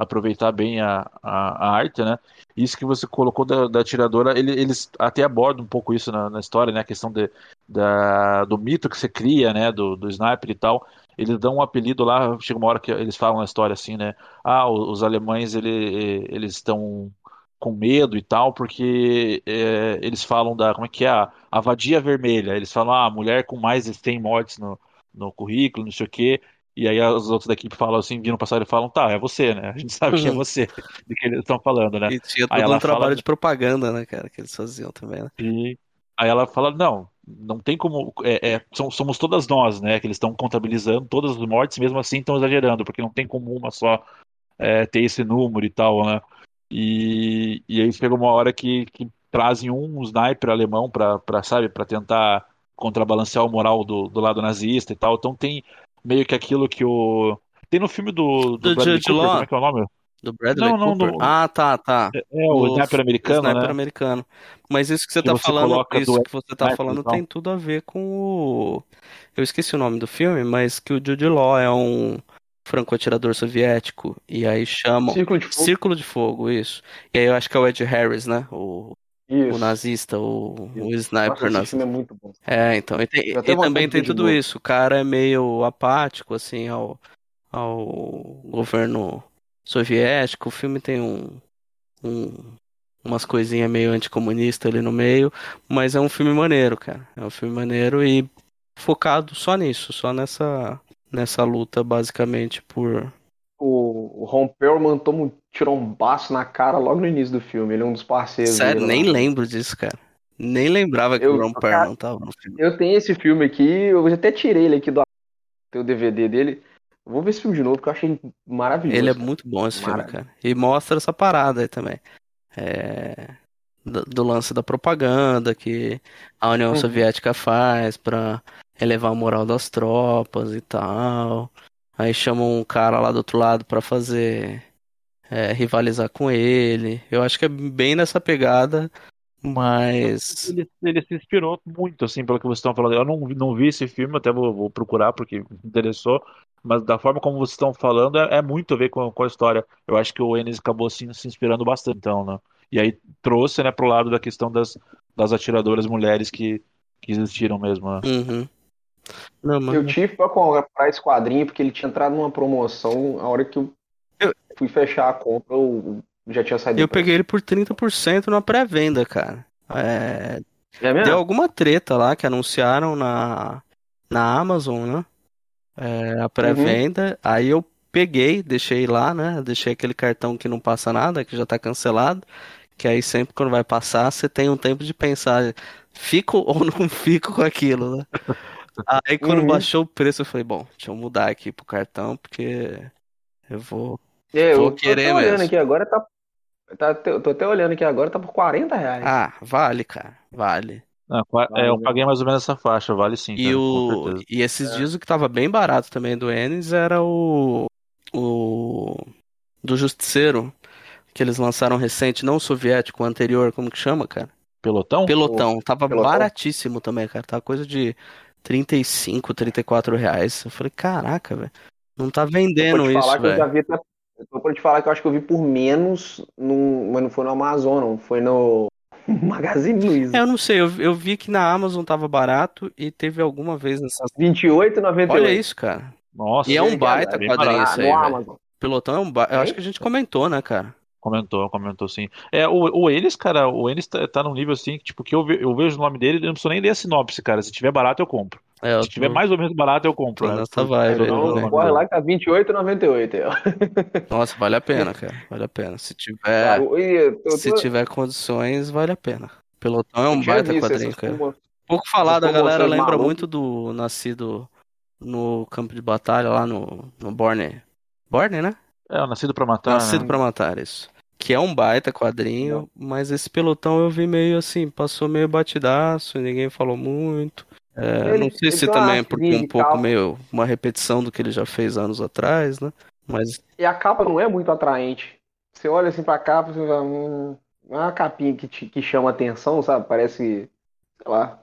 aproveitar bem a, a, a arte, né? Isso que você colocou da, da atiradora, ele- eles até abordam um pouco isso na, na história, né? A questão de, da, do mito que você cria, né? Do, do sniper e tal. Eles dão um apelido lá, chega uma hora que eles falam na história assim, né? Ah, o- os alemães, ele, eles estão com medo e tal, porque é, eles falam da, como é que é? A, a vadia vermelha. Eles falam, ah, mulher com mais de 100 mortes no, no currículo, não sei o quê. E aí os outros da equipe falam assim, viram passar e falam, tá, é você, né? A gente sabe que é [LAUGHS] você, de que eles estão falando, né? E tinha Aí todo ela um trabalho fala, de propaganda, né, cara, que eles faziam também, né? e aí ela fala, não, não tem como, é, é, somos todas nós, né? Que eles estão contabilizando todas as mortes, mesmo assim estão exagerando, porque não tem como uma só é, ter esse número e tal, né? E, e aí chega uma hora que, que trazem um sniper alemão pra, pra, sabe, pra tentar contrabalancear o moral do, do lado nazista e tal. Então tem meio que aquilo que o. Tem no filme do, do Do Bradley Jude Cooper, Law? como é que é o nome? Do Bradley Não, não, Cooper? do- Ah, tá, tá. É, o sniper americano, sniper né? americano. Mas isso que você Que tá você falando, isso do que você tá falando então. tem tudo a ver com o. Eu esqueci o nome do filme, mas que o Jude Law é um franco-atirador soviético. E aí chamam. Círculo de Fogo. Círculo de Fogo, isso. E aí eu acho que é o Ed Harris, né? O, Isso. o nazista, o, o Nossa, sniper esse nazista. filme é muito bom. É, então, e, tem- e também tem tudo novo. isso. O cara é meio apático, assim, ao, ao governo soviético. O filme tem um, um- umas coisinhas meio anticomunista ali no meio, mas é um filme maneiro, cara. É um filme maneiro e focado só nisso, só nessa, nessa luta, basicamente, por. O, o Ron Perlman toma um tirombaço na cara logo no início do filme. Ele é um dos parceiros Sério, lá. nem lembro disso, cara. Nem lembrava que Eu- o Ron Perlman tava no filme. Eu tenho esse filme aqui, eu até tirei ele aqui do tem o DVD dele. Eu vou ver esse filme de novo, porque eu achei maravilhoso. Ele é cara. muito bom esse filme, cara. E mostra essa parada aí também. É, Do, do lance da propaganda que a União Uhum. Soviética faz pra elevar a moral das tropas e tal. Aí chamam um cara lá do outro lado pra fazer é, rivalizar com ele. Eu acho que é bem nessa pegada, mas Ele, ele se inspirou muito, assim, pelo que vocês estão falando. Eu não, vi- não vi esse filme, até vou, vou procurar porque me interessou. Mas da forma como vocês estão falando, é, é muito a ver com, com a história. Eu acho que o Enes acabou assim, se inspirando bastante, então, né? E aí trouxe, né, pro lado da questão das, das atiradoras mulheres que, que existiram mesmo, né? Uhum. Não, mas- Eu tive pra comprar esse quadrinho porque ele tinha entrado numa promoção. A hora que eu, fui fechar a compra, eu já tinha saído. Eu peguei ele por 30% na pré-venda, cara. É, É? Deu alguma treta lá que anunciaram na, na Amazon, né? É, a pré-venda. Aí eu peguei, deixei lá, né? Deixei aquele cartão que não passa nada, que já tá cancelado. Que aí sempre quando vai passar, você tem um tempo de pensar, fico [LAUGHS] ou não fico com aquilo, né? Aí quando Uhum. baixou o preço, eu falei, bom, deixa eu mudar aqui pro cartão, porque eu vou. É, Vou eu tô querer até olhando mesmo. aqui agora, tá, tá. Tô até olhando aqui agora, tá por 40 reais. Ah, vale, cara, vale. Ah, qua- é, eu paguei mais ou menos essa faixa, vale sim, E, cara, o, e esses dias o que tava bem barato também do Enes era o, o do Justiceiro, que eles lançaram recente, não o soviético, o anterior, como que chama, cara? Pelotão? Pelotão, tava Pelotão? baratíssimo também, cara, tava coisa de 35, 34 reais. Eu falei, caraca, velho, não tá vendendo falar isso, que eu já velho. vi até. Tô pra te falar que eu acho que eu vi por menos, num, mas não foi no Amazon, não. Foi no [LAUGHS] Magazine Luiza. É, eu não sei, eu, eu vi que na Amazon tava barato e teve alguma vez nessas... R$28,98. Olha isso, cara. Nossa, E é um baita quadrinho barato. isso aí, velho. Pelotão é um baita... Eu acho que a gente comentou, né, cara? Comentou, comentou sim. É, o, o Enes, cara, o Enes tá, tá num nível assim, que, tipo, que eu, ve- eu vejo o nome dele, eu não preciso nem ler a sinopse, cara. Se tiver barato, eu compro. É, eu Se tiver tô- mais ou menos barato, eu compro. tô né? nessa vibe aí, Eu não- velho. Corre lá que tá R$28,98. aí, ó. [LAUGHS] Nossa, vale a pena, [LAUGHS] cara. Vale a pena. Se tiver, e eu tô- se tiver condições, vale a pena. Pelotão é um tinha baita visto quadrinho, essas cara. promo- Pouco falado, a essas galera promoções lembra malucas. muito do Nascido no campo de batalha lá no, no Borne. Borne, né? É, o Nascido pra Matar, Nascido né? pra Matar, isso. Que é um baita quadrinho, mas esse pelotão eu vi meio assim, passou meio batidaço, ninguém falou muito. É, Ele- não sei se também é porque um pouco capa. meio uma repetição do que ele já fez anos atrás, né? Mas E a capa não é muito atraente. Você olha assim pra capa, você fala, hum, não é uma capinha que, te- que chama atenção, sabe? Parece, sei lá,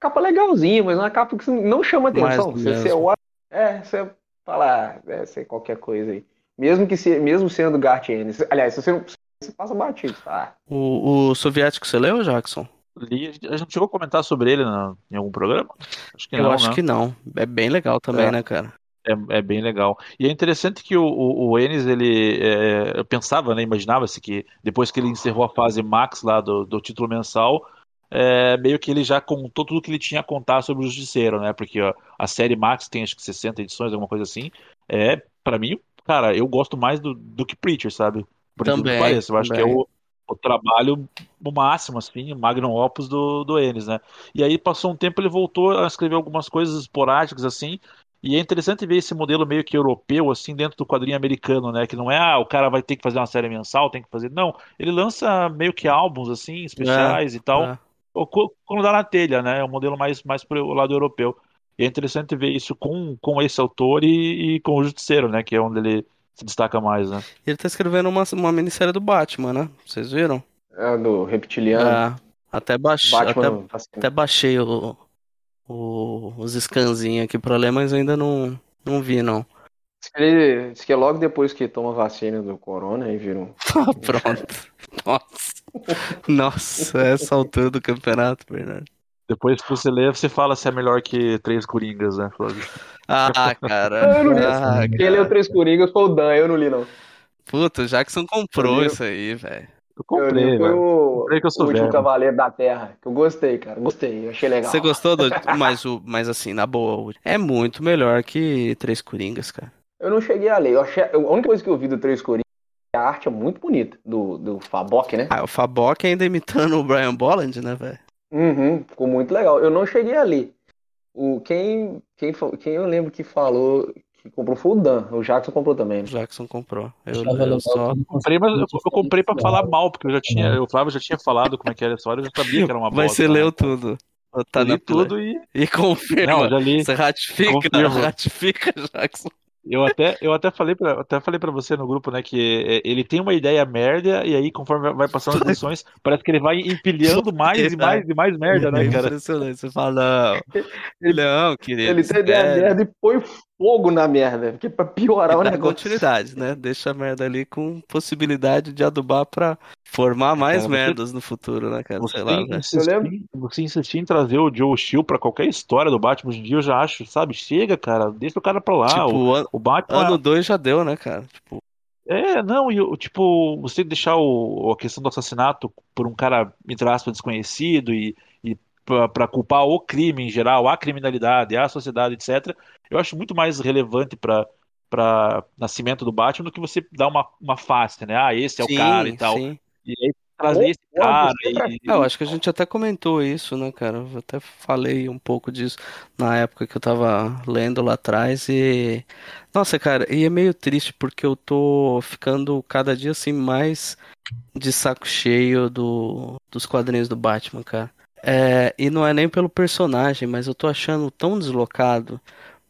capa legalzinha, mas é uma capa que não chama atenção. Você, você olha, é, você fala, ah, deve ser qualquer coisa aí. Mesmo que se, mesmo sendo Garth Ennis. Aliás, se você não você passa batido, tá? o, o soviético você leu, Jackson? Li- a gente- a gente chegou a comentar sobre ele na- em algum programa? Acho que Eu não, acho né? que não. É bem legal também, É. né, cara? É, é bem legal. E é interessante que o, o, o Enes, ele, é, eu pensava, né, imaginava-se que depois que ele encerrou a fase Max lá do, do título mensal, é, meio que ele já contou tudo que ele tinha a contar sobre o Justiceiro, né? Porque ó, a série Max tem acho que 60 edições, alguma coisa assim. É, para mim, cara, eu gosto mais do, do que Preacher, sabe? Por que Também, pareça. Eu acho que é também. o, o trabalho o máximo, assim, o magnum opus do, do Enes, né? E aí passou um tempo, ele voltou a escrever algumas coisas esporádicas, assim, e é interessante ver esse modelo meio que europeu, assim, dentro do quadrinho americano, né? Que não é, ah, o cara vai ter que fazer uma série mensal, tem que fazer. Não, ele lança meio que álbuns, assim, especiais e tal, É. quando dá na telha, né? É um modelo mais, mais pro lado europeu. E é interessante ver isso com, com esse autor e, e com o Justiceiro, né? Que é onde ele, se destaca mais, né? Ele tá escrevendo uma, uma minissérie do Batman, né? Vocês viram? É, do reptiliano. É, até, baixei, Batman até, assim. até baixei o, o- os scanzinhos aqui pra ler, mas ainda não, não vi, não. Diz que ele- diz que é logo depois que toma a vacina do corona, aí vira um. [LAUGHS] Pronto. Nossa. Nossa, essa altura do campeonato, Bernardo. Depois que você lê, você fala se é melhor que Três Coringas, né, Flávio? Ah, [LAUGHS] cara. Eu não li. Ah, Quem leu Três Coringas foi o Dan, eu não li, não. Puta, o Jackson comprou Eu isso aí, velho. Eu Eu li, comprei, foi velho. o, Comprei que eu o sou último velho. Cavaleiro da Terra. Que eu gostei, cara. Gostei, eu achei legal. Você gostou do. Mas, o, mas assim, na boa, é muito melhor que Três Coringas, cara. Eu não cheguei a ler. Eu achei, a única coisa que eu vi do Três Coringas é a arte é muito bonita. Do, do Fabok, né? Ah, o Fabok ainda imitando o Brian Bolland, né, velho? Uhum, ficou muito legal. Eu não cheguei a ler. O, quem, quem, quem eu lembro que falou que comprou foi o Dan. O Jackson comprou também. O né? Jackson comprou. Eu, eu legal só. Comprei, mas eu, eu comprei pra falar mal, porque eu já tinha. O Flávio já tinha falado como é que era a história, eu já sabia que era uma bosta. Mas você né? leu tudo. Tá Eu li tudo e. E confirma. Não, já li. Você ratifica, Confirmo. ratifica, Jackson. Eu até, eu até falei pra, até falei pra você no grupo, né, que é, ele tem uma ideia merda, e aí, conforme vai- passando as [LAUGHS] edições, parece que ele vai empilhando mais e mais e mais merda, né, É cara? impressionante. Você fala, não, não, querido. Ele tem ideia espere. merda e põe fogo na merda. Porque pra piorar o E dá negócio. continuidade, né? Deixa a merda ali com possibilidade de adubar pra formar mais Cara, você- merdas no futuro, né, cara? Você, Sei lá, insistir, você insistir em trazer o Joe Chill pra qualquer história do Batman hoje em dia, eu já acho, sabe? Chega, cara, deixa o cara pra lá. Tipo, o, an- o Batman. ano 2 já deu, né, cara? Tipo, É, não, e o- tipo, você deixar o, a questão do assassinato por um cara, entre aspas, desconhecido e, pra, pra culpar o crime em geral, a criminalidade, a sociedade, etc., eu acho muito mais relevante pra, pra nascimento do Batman do que você dar uma, uma face, né? Ah, esse é sim, o cara e tal. sim. E aí trazer esse cara e. É, eu acho que a gente até comentou isso, né, cara? Eu até falei um pouco disso na época que eu tava lendo lá atrás e. Nossa, cara, e é meio triste porque eu tô ficando cada dia assim mais de saco cheio do... dos quadrinhos do Batman, cara. É, e não é nem pelo personagem, mas eu tô achando tão deslocado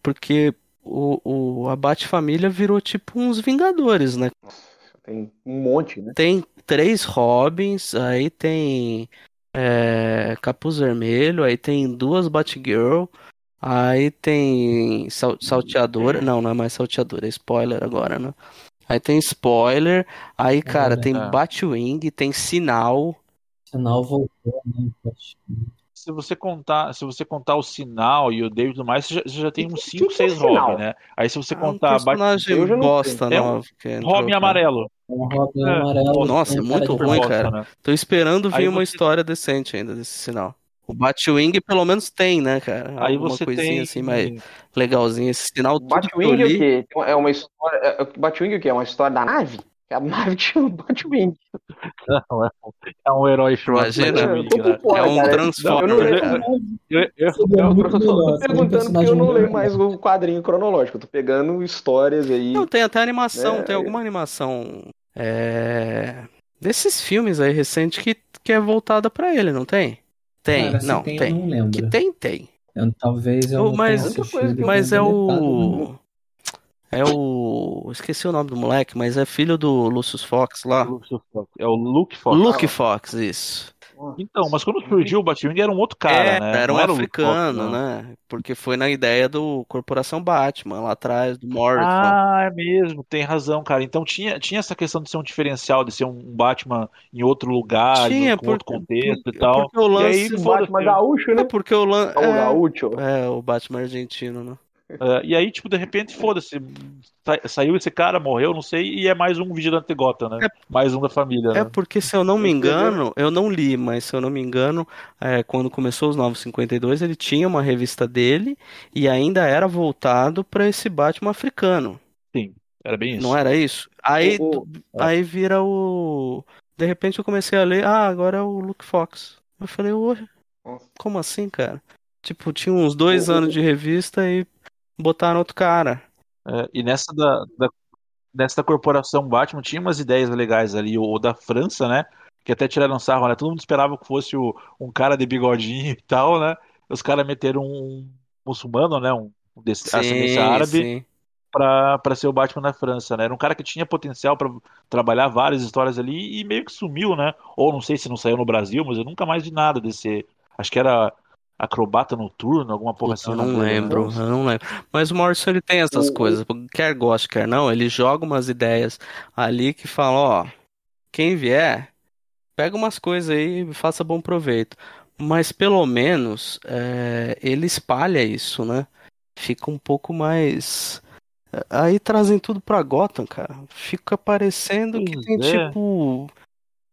porque o, o... a Bat-família virou tipo uns Vingadores, né? Tem um monte, né? Tem três Robins, aí tem é, Capuz Vermelho, aí tem duas Batgirl, aí tem sal- Salteadora, não, não é mais Salteadora, é spoiler agora, né? Aí tem Spoiler, aí, cara, tem É. Batwing, tem Sinal, Sinal voltou, né? Se você contar, se você contar o Sinal e o David e tudo mais, você já, você já tem uns que 5, que é 6 Sinal? Robin, né? Aí se você Ah, um contar Bat- personagem eu já não bosta sei. É um entrou, Robin amarelo. Um Robin É, amarelo. nossa, é muito ruim, bosta. cara. né? Tô esperando vir Aí uma você- história decente ainda desse Sinal. O Batwing pelo menos tem, né, cara? Aí Alguma você coisinha tem. assim mais legalzinha. Esse Sinal, tudo eu Batwing é o quê? É uma história. é- é- Batwing é o quê? É uma história da nave? Que a nave tinha um Batwing. Não, é, um- é um herói chamado Imagina, Batwing, fora, É um cara. Transformer. Eu Eu, eu, tô um perguntando porque eu não leio mais o quadrinho cronológico. Eu tô pegando histórias aí. Não, tem até animação, É, tem alguma animação é, desses filmes aí recentes que, que é voltada pra ele, não tem? Tem, Cara, não, tem, tem. eu não lembro. Que tem, tem. Eu- talvez eu Oh, não mas- Mas é o. É o. Esqueci o nome do moleque, mas é filho do Lucius Fox lá. é o Luke Fox. Luke Fox, isso. Então, mas quando surgiu o Batwing era um outro cara, É, né? era um o Luke africano, Fox, né? Porque foi na ideia do Corporação Batman, lá atrás, do Morrison. Ah, é mesmo, tem razão, cara. Então tinha, tinha essa questão de ser um diferencial, de ser um Batman em outro lugar, Tinha, com outro porque- contexto porque- e tal. porque o E lance- aí, O. Batman gaúcho, né? É porque o lan... O é, gaúcho. é, o Batman argentino, né? É, e aí, tipo, de repente, foda-se. sa- Saiu esse cara, morreu, não sei, e é mais um vigilante de Gotham, né? Mais um da família, É né? porque, se eu não me engano, eu não li, mas se eu não me engano, é, quando começou os 952, ele tinha uma revista dele e ainda era voltado para esse Batman africano. Sim, era bem isso. Não era isso? Aí, O- o- aí vira o. De repente eu comecei a ler, ah, agora é o Luke Fox. Eu falei, ué, Nossa. como assim, cara? Tipo, tinha uns dois O- o- anos de revista e botaram outro cara. É, e nessa da, da, nessa corporação Batman tinha umas ideias legais ali, o, o da França, né? Que até tiraram sarro, né? Todo mundo esperava que fosse o, um cara de bigodinho e tal, né? Os caras meteram um muçulmano, né? Um, um desse- ascendência árabe. sim. pra, pra ser o Batman na França, né? Era um cara que tinha potencial pra trabalhar várias histórias ali e meio que sumiu, né? Ou não sei se não saiu no Brasil, mas eu nunca mais vi nada desse. Acho que era acrobata noturno, alguma porra assim. Eu não lembro, eu não lembro. Mas o Morrison ele tem essas O- coisas, quer goste, quer não, ele joga umas ideias ali que fala, ó, quem vier, pega umas coisas aí e faça bom proveito. Mas pelo menos é, ele espalha isso, né? Fica um pouco mais. Aí trazem tudo pra Gotham, cara. Fica parecendo que tem é. tipo.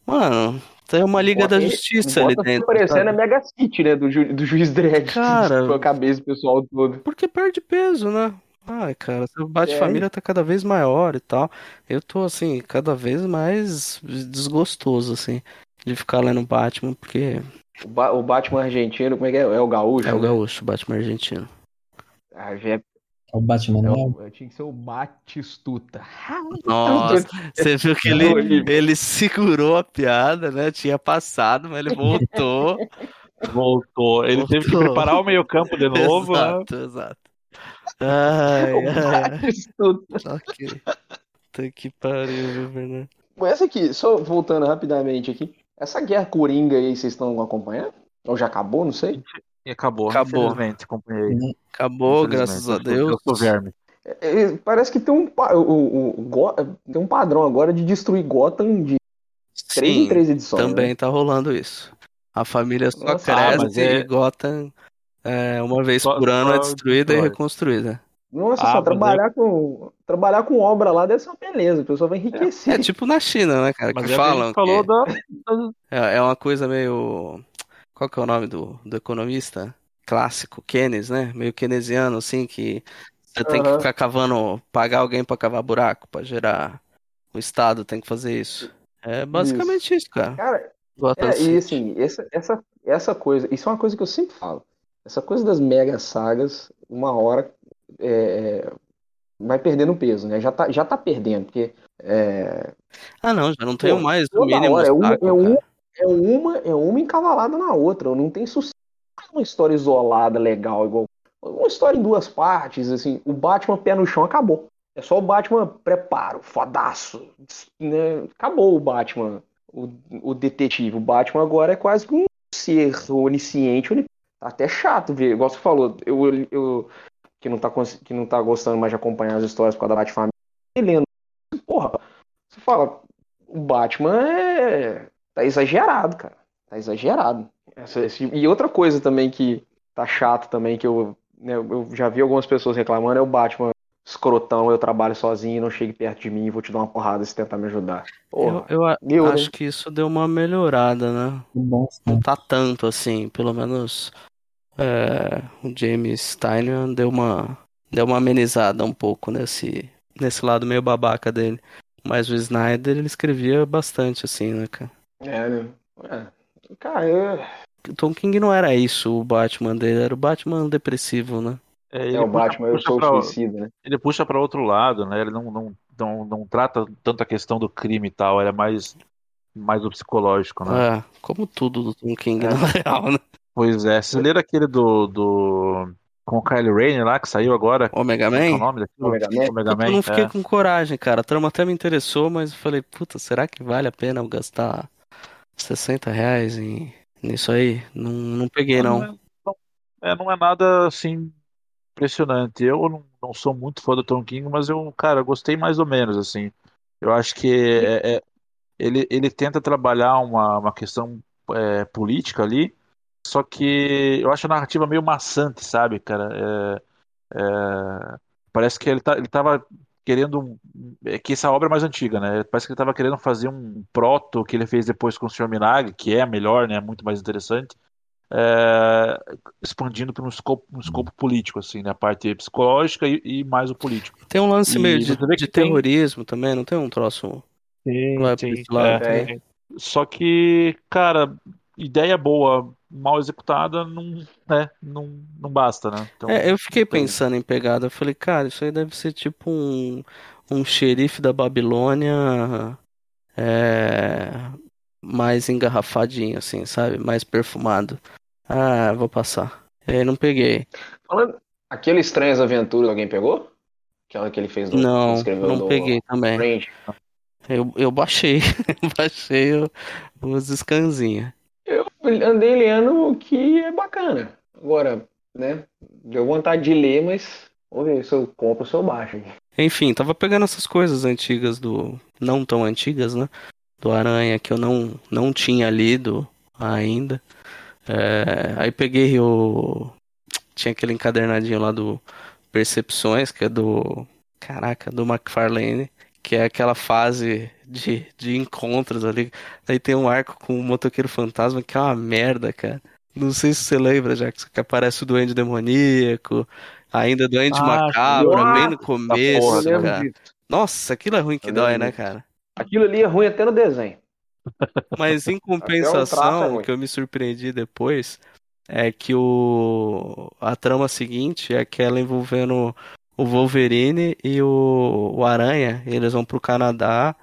Mano, tem uma Liga da Bota- Justiça ali dentro. parecendo a Mega City, né? Do, ju- do juiz Dredd. Cara- Com a cabeça do pessoal todo. Porque perde peso, né? Ai, cara, o bate É. tá cada vez maior e tal. Eu tô, assim, cada vez mais desgostoso, assim, de ficar lendo Batman, porque O, Ba- o Batman argentino, como é que é? É o gaúcho? é o né? gaúcho, Batman argentino. Ah, já é- O Batman é não o- tinha que ser o Batistuta. Nossa, [LAUGHS] você viu que ele, horrível. ele segurou a piada, né? Tinha passado, mas ele voltou. [LAUGHS] Voltou. Ele teve que Voltou. preparar o meio-campo de [LAUGHS] novo, né? Exato, exato. Ai, O ai. Ok. Puta que pariu, viu, Bernardo? Mas Essa aqui, só voltando rapidamente aqui. Essa guerra coringa aí, vocês estão acompanhando? Ou já acabou? Não sei. E acabou, Acabou. infelizmente, companheiro. Acabou, Infelizmente. graças a Deus. Eu sou verme. É, é, parece que tem um, o, o- o tem um padrão agora de destruir Gotham de três em três edições. Também né? tá rolando isso. A família só Nossa, ah, cresce é- e Gotham, é, uma vez Só- por ano, é só destruída e destrói. reconstruída. Nossa, Ah, só mas trabalhar com trabalhar com obra lá deve ser uma beleza. A pessoa vai É enriquecer. tipo na China, né, cara? Mas Que é falam que da. [LAUGHS] é, é uma coisa meio. Qual que é o nome do, do economista? Clássico, Keynes, né? Meio keynesiano, assim, que você tem que ficar cavando, pagar alguém pra cavar buraco, pra gerar. O Estado tem que fazer isso. É basicamente isso, cara. Cara, Gotham é, e assim, essa, essa, essa coisa, isso é uma coisa que eu sempre falo. Essa coisa das mega sagas, uma hora é, vai perdendo peso, né? Já tá, já tá perdendo, porque é, Ah, não, já não tenho mais o mínimo hora é uma, saco, é, um, cara. É uma, é uma encavalada na outra. Não tem sucesso. Uma história isolada, legal, igual. Uma história em duas partes, assim. O Batman pé no chão acabou. É só o Batman preparo, fodaço. Né? Acabou o Batman, o, o detetive. O Batman agora é quase um ser onisciente. oni- Tá até chato ver, igual você falou. Eu, eu que, não tá, que não tá gostando mais de acompanhar as histórias por causa da Batfamília, lendo. Porra, você fala, o Batman é. Tá exagerado, cara. Tá exagerado. Essa- esse- E outra coisa também que tá chato também, que eu, né, eu já vi algumas pessoas reclamando, é o Batman escrotão, eu trabalho sozinho, não chegue perto de mim e vou te dar uma porrada se tentar me ajudar. Porra, Eu, eu meu, né? acho que isso deu uma melhorada, né? Não tá tanto assim, pelo menos é, o James Stein deu uma, deu uma amenizada um pouco nesse, nesse lado meio babaca dele. Mas o Snyder, ele escrevia bastante assim, né, cara? É, né? É. Cara, eu... O Tom King não era isso, o Batman dele, era o Batman depressivo, né? É, é ele o puxa- Batman, eu sou o pra- suicida, né? Ele puxa para outro lado, né? Ele não, não, não, não trata tanto a questão do crime e tal, ele é mais, mais do psicológico, né? É, como tudo do Tom King, É. na real, né? Pois é, vocês leram aquele do, do. com o Kyle Rayner lá, que saiu agora? Omega Qual que é o Man? nome daquilo? Omega Man? Omega Eu Man, não fiquei é. com coragem, cara. A trama até me interessou, mas eu falei, puta, será que vale a pena eu gastar 60 reais em, nisso aí? Não, não peguei, não. é, não, é, não é nada assim impressionante. Eu não, não sou muito fã do Tom King, mas eu, cara, gostei mais ou menos, assim. Eu acho que é- é- ele, ele tenta trabalhar uma, uma questão é, política ali, só que eu acho a narrativa meio maçante, sabe, cara? É, é, parece que ele, tá, ele tava querendo. um- É que essa obra é mais antiga, né? Parece que ele tava querendo fazer um proto que ele fez depois com o Sr. Minag, que é melhor, né? Muito mais interessante é, expandindo para um escopo, um escopo político, assim, né? A parte psicológica e, e mais o político. Tem um lance E meio de, de tem- terrorismo também, não tem um troço? Esse lado é, também. Só que, cara, ideia boa, mal executada, não, né? Não, não basta, né? Então, É, eu fiquei pensando em pegada. Eu falei, cara, isso aí deve ser tipo um, um xerife da Babilônia é, mais engarrafadinho, assim, sabe? Mais perfumado. Ah, vou passar. E aí não peguei. Falando, aquele Estranhas Aventuras, alguém pegou? Aquela que ele fez do, Não, escreveu não do peguei também. Range. Eu, eu baixei, [LAUGHS] baixei o- os scanzinhos. Eu andei lendo o que é bacana. Agora, né? Deu vontade de ler, mas vamos ver se eu compro ou se eu baixo. Enfim, tava pegando essas coisas antigas do. Não tão antigas, né? Do Aranha que eu não, não tinha lido ainda. É, aí peguei o. Tinha aquele encadernadinho lá do Percepções, que é do. Caraca, do McFarlane. Que é aquela fase de, de encontros ali. Aí tem um arco com o motoqueiro fantasma que é uma merda, cara. Não sei se você lembra, Jackson, que aparece o Duende Demoníaco, ainda Duende Ah, Macabro, bem no começo, porra, cara. Nossa, aquilo é ruim que dói, né, cara? Aquilo ali é ruim até no desenho. [LAUGHS] Mas em é compensação, o que eu me surpreendi depois é que o a trama seguinte é aquela envolvendo o Wolverine e o, o Aranha. Eles vão pro Canadá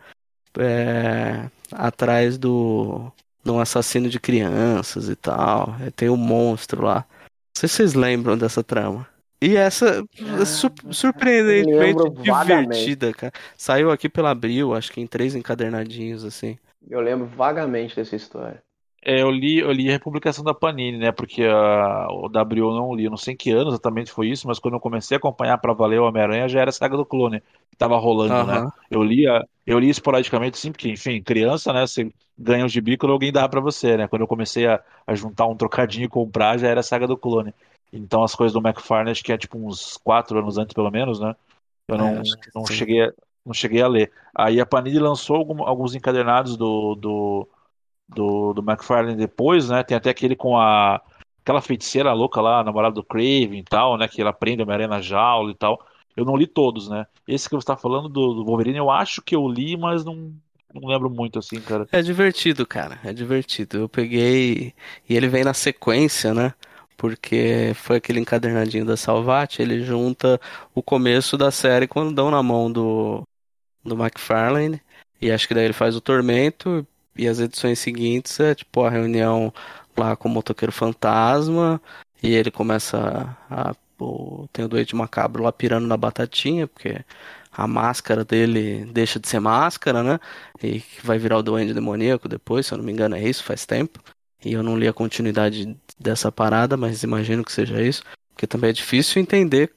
é, atrás do de um assassino de crianças e tal. É, Tem um monstro lá. Não sei se vocês lembram dessa trama. E essa é sur- surpreendentemente lembro vagamente. divertida, cara. Saiu aqui pela Abril, acho que em três encadernadinhos, assim. Eu lembro vagamente dessa história. É, eu li, eu li a republicação da Panini, né? Porque a, o W eu não li, eu não sei em que ano exatamente foi isso, mas quando eu comecei a acompanhar pra valer o Homem-Aranha já era a saga do clone que tava rolando, né? Aham. Eu lia, eu li esporadicamente, sim, porque, enfim, criança, né? Você ganha um gibi quando alguém dá pra você, né? Quando eu comecei a, a juntar um trocadinho e comprar, já era a saga do clone. Então as coisas do McFarlane, acho que é tipo uns quatro anos antes, pelo menos, né? Eu É, não, que não sim. cheguei, a- não cheguei a ler. Aí a Panini lançou algum- alguns encadernados do, do, do, do McFarlane depois, né? Tem até aquele com a aquela feiticeira louca lá, namorada do Craven e tal, né? Que ela prende a Homem-Aranha na jaula e tal. Eu não li todos, né? Esse que você tá falando do, do Wolverine, eu acho que eu li, mas não, não lembro muito assim, cara. É divertido, cara. É divertido. Eu peguei. E ele vem na sequência, né? Porque foi aquele encadernadinho da Salvat. Ele junta o começo da série quando dão na mão do, do McFarlane. E acho que daí ele faz o Tormento. E as edições seguintes é tipo a reunião lá com o Motoqueiro Fantasma. E ele começa a. o- tem o Doente Macabro lá pirando na batatinha, porque a máscara dele deixa de ser máscara, né? E vai virar o Duende Demoníaco depois, se eu não me engano, é isso, faz tempo. E eu não li a continuidade dessa parada, mas imagino que seja isso. Porque também é difícil entender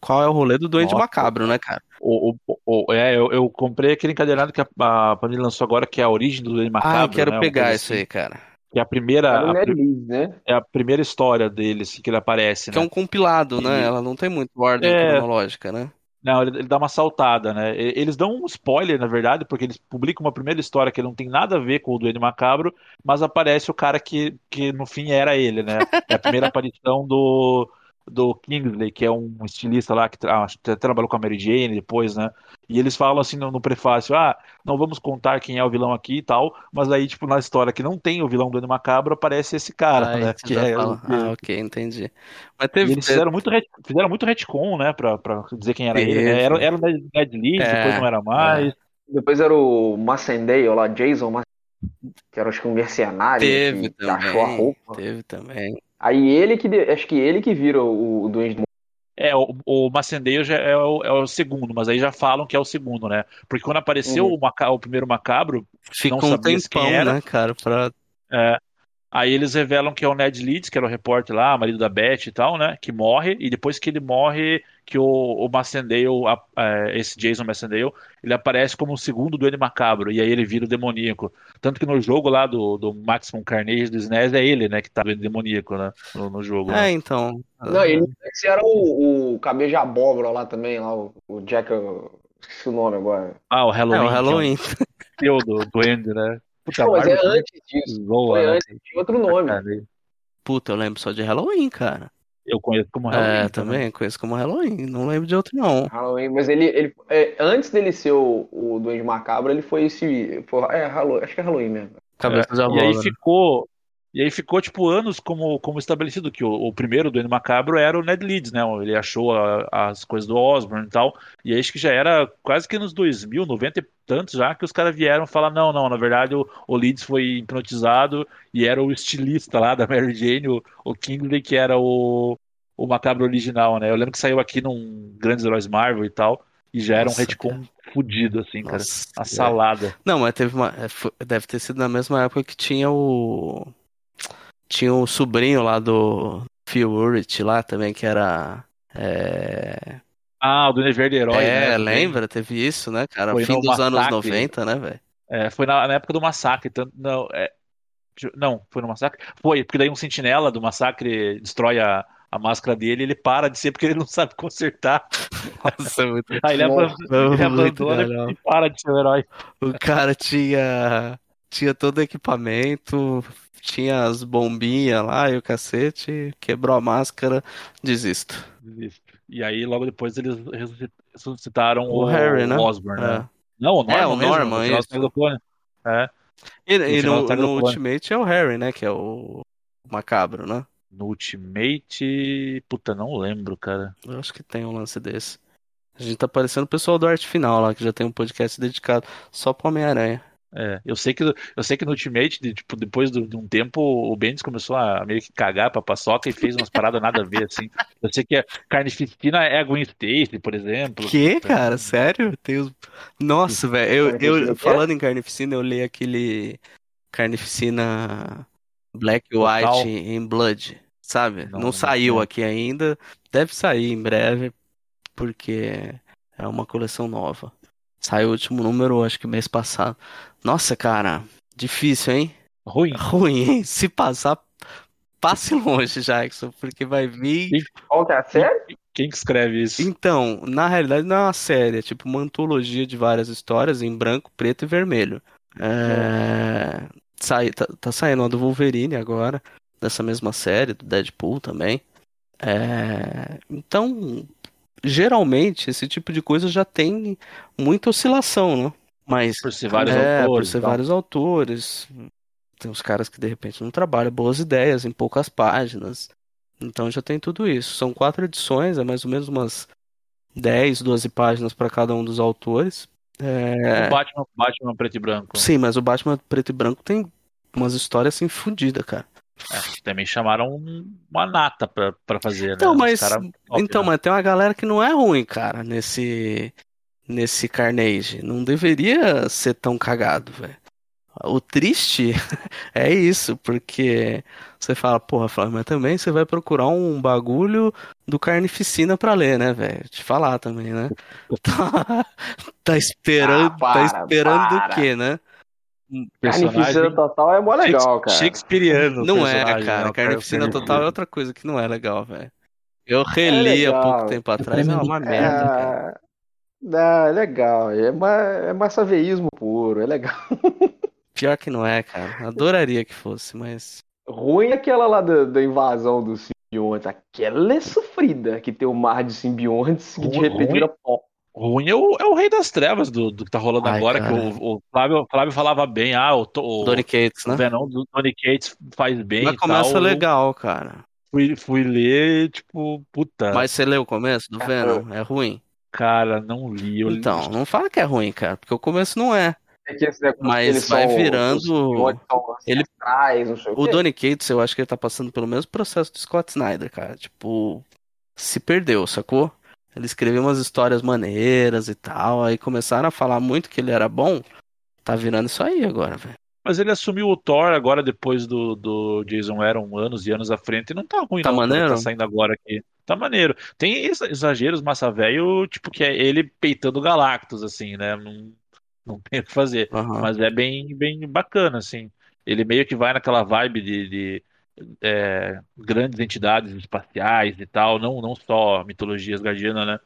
qual é o rolê do Nossa. Macabro, né, cara? O, o, o- é, eu, eu comprei aquele encadernado que a, a Panini lançou agora, que é a origem do Duende Ah, Macabro, eu quero né? Pegar isso assim. aí, cara. Que é a primeira, a, Ned pri- Leeds, né? é a primeira história dele, assim, que ele aparece, Que é né? um compilado, né? E- Ela não tem muito ordem É. cronológica, né? Não, ele, ele dá uma saltada, né? Eles dão um spoiler, na verdade, porque eles publicam uma primeira história que não tem nada a ver com o Duende Macabro, mas aparece o cara que, que no fim era ele, né? É a primeira [LAUGHS] aparição do, do Kingsley, que é um estilista lá que tra- trabalhou com a Mary Jane depois, né? E eles falam assim no, no prefácio: ah, não vamos contar quem é o vilão aqui e tal, mas aí, tipo, na história que não tem o vilão do Duende Macabro, aparece esse cara, Aí né? Que já é fala, Ah, ok, entendi. Mas E teve. eles fizeram muito, fizeram muito retcon, né, pra, pra dizer quem era ele, né? Era, era o Ned, É, depois não era mais. Depois era o Massendale lá, Jason Massendale, que era acho que um mercenário Teve que, que achou a também. roupa. Teve também. Aí ele que, de- acho que ele que vira o, o Duende do É, o, o Macendeio já é o, é o segundo, mas aí já falam que é o segundo, né? Porque quando apareceu Uhum. o, maca- o primeiro macabro, Ficou um sabia-se tempão, quem era. né, cara, pra. é, aí eles revelam que é o Ned Leeds, que era o repórter lá, marido da Beth e tal, né? Que morre, e depois que ele morre, que o, o Macendale, a- é, esse Jason Macendale, ele aparece como o segundo Duende Macabro, e aí ele vira o demoníaco. Tanto que no jogo lá do, do Maximum Carnage do SNES é ele, né, que tá Duende demoníaco, né? No, no jogo, né? É, então. Não, ele esse era o, o cabeça de abóbora lá também, lá, o, o Jack, esqueci o nome agora. Ah, o Halloween. É, o que Halloween. é o pseudo Duende, né? Puta, Não, mas é antes disso. zoa, Foi né? antes, tinha outro nome. Cara, Puta, eu lembro só de Halloween, cara. Eu conheço como Halloween. É, também, conheço como Halloween. Não lembro de outro, não. Halloween, mas ele, ele é, antes dele ser o, o Duende Macabro, ele foi esse. Foi, é, Halloween, acho que é Halloween mesmo. Cabeça de É, e aí abóbora. ficou. E aí ficou, tipo, anos como, como estabelecido que o, o primeiro Duende Macabro era o Ned Leeds, né? Ele achou a- as coisas do Osborn e tal. E aí acho que já era quase que nos 2000, 90 e tantos já, que os caras vieram falar, não, não, na verdade o, o Leeds foi hipnotizado e era o estilista lá da Mary Jane, o, o Kingsley, que era o, o Macabro original, né? Eu lembro que saiu aqui num Grandes Heróis Marvel e tal, e já era um Nossa, retcon fudido, assim, cara. Nossa, A é. salada. Não, mas teve uma. é, Deve ter sido na mesma época que tinha o. Tinha o sobrinho lá do Phil Urich lá também, que era. É, Ah, o do Verde Herói, é, né? lembra? Teve isso, né, cara? Foi Fim dos anos Massacre. 90, né, velho? É, foi na, na época do massacre. Tanto, não, é, não, foi no massacre? Foi, porque daí um sentinela do massacre destrói a, a máscara dele e ele para de ser porque ele não sabe consertar. [LAUGHS] Nossa, é muito. Aí ele, abandona, ele muito abandona legal. e para de ser o herói. O cara tinha. Tinha todo o equipamento, tinha as bombinhas lá e o cacete, quebrou a máscara, desisto. Desisto. E aí, logo depois, eles ressuscit- ressuscitaram O o, Harry, né? Osborn, É. né? Não, o Norman É, o mesmo, Norman, do isso. Do Clone. É, E, No e no, no. Ultimate é o Harry, né? Que é o macabro, né? no Ultimate... Puta, não lembro, cara. Eu acho que tem um lance desse. A gente tá parecendo o pessoal do Arte Final lá, que já tem um podcast dedicado só pro Homem-Aranha. É, eu sei que, eu sei que no Ultimate, de, tipo, depois do- de um tempo, o Bendis começou a meio que cagar pra paçoca e fez umas paradas nada a ver, assim. Eu sei que a Carnificina é a Gwen Stacy, por exemplo. Que, cara? Sério? Tem os... Nossa, velho. Eu, Carnificina o eu, quê? falando em Carnificina, eu li aquele Carnificina Black e Total. White in Blood, sabe? Não, Não, não saiu sei. aqui ainda. Deve sair em breve, porque é uma coleção nova. Saiu o último número, acho que mês passado. Nossa, cara, difícil, hein? Ruim. [LAUGHS] Ruim, hein? Se passar, passe longe, Jackson, porque vai vir. Qual que é a série? Quem que escreve isso? Então, na realidade não é uma série, é tipo uma antologia de várias histórias em branco, preto e vermelho. É... Sai, tá, tá saindo uma do Wolverine agora, dessa mesma série, do Deadpool também. É... Então, geralmente, esse tipo de coisa já tem muita oscilação, né? Mas Por ser vários é, por autores. ser e tal. vários autores. Tem uns caras que de repente não trabalham boas ideias em poucas páginas. Então já tem tudo isso. São quatro edições, é mais ou menos umas 10, 12 páginas para cada um dos autores. É, O Batman, Batman preto e branco. Sim, mas o Batman preto e branco tem umas histórias assim fodidas, cara. É, também chamaram um- uma nata pra, pra fazer, Então, né? Mas cara então, né? mas tem uma galera que não é ruim, cara, nesse nesse Carnage. Não deveria ser tão cagado, velho. O triste [LAUGHS] é isso, porque você fala, porra, Flávio, mas também você vai procurar um bagulho do Carnificina pra ler, né, velho? Te falar também, né? [LAUGHS] Tá, tá esperando, Ah, para, tá esperando para. o quê, né? Carnificina Total é mó legal, cara. Shakespeareano. o Não é, cara. né? Carnificina cara- Total é outra coisa que não é legal, velho. Eu reli há legal. pouco tempo atrás, é uma merda, cara. É... Não, é legal. É, ma... é massaveísmo puro. É legal. [LAUGHS] Pior que não é, cara. Adoraria que fosse, mas. Ruim é aquela lá da, da invasão dos simbiontes. Aquela é sofrida, que tem o mar de simbiontes que de repente ruim. vira pó. Ruim é o, é o Rei das Trevas do, do que tá rolando Ai, agora, cara. que o, o Flávio, o Flávio falava bem, ah, o, o, Donny Cates, o né? Venom do Tony Cates faz bem Mas e começa tal. legal, cara. Fui, fui ler, tipo, puta, Mas você leu o começo do Venom? É ruim? cara, não li. Eu, Então, não fala que é ruim, cara, porque o começo não é. É que esse negócio Mas vai são- virando- os são ele- sei o O quê. Donny Cates, eu acho que ele tá passando pelo mesmo processo do Scott Snyder, cara. Tipo, se perdeu, sacou? Ele escreveu umas histórias maneiras e tal, aí começaram a falar muito que ele era bom. Tá virando isso aí agora, velho. Mas ele assumiu o Thor agora depois do, do Jason Aaron anos e anos à frente e não tá ruim Tá não, cara, maneiro? tá saindo agora aqui. Tá maneiro. Tem ex- exageros massa velho, tipo que é ele peitando Galactus assim, né? Não, não [LAUGHS] tem o que fazer. Aham. Mas é bem, bem bacana, assim. Ele meio que vai naquela vibe de, de, é, grandes entidades espaciais e tal, não, não só mitologias guardianas, né?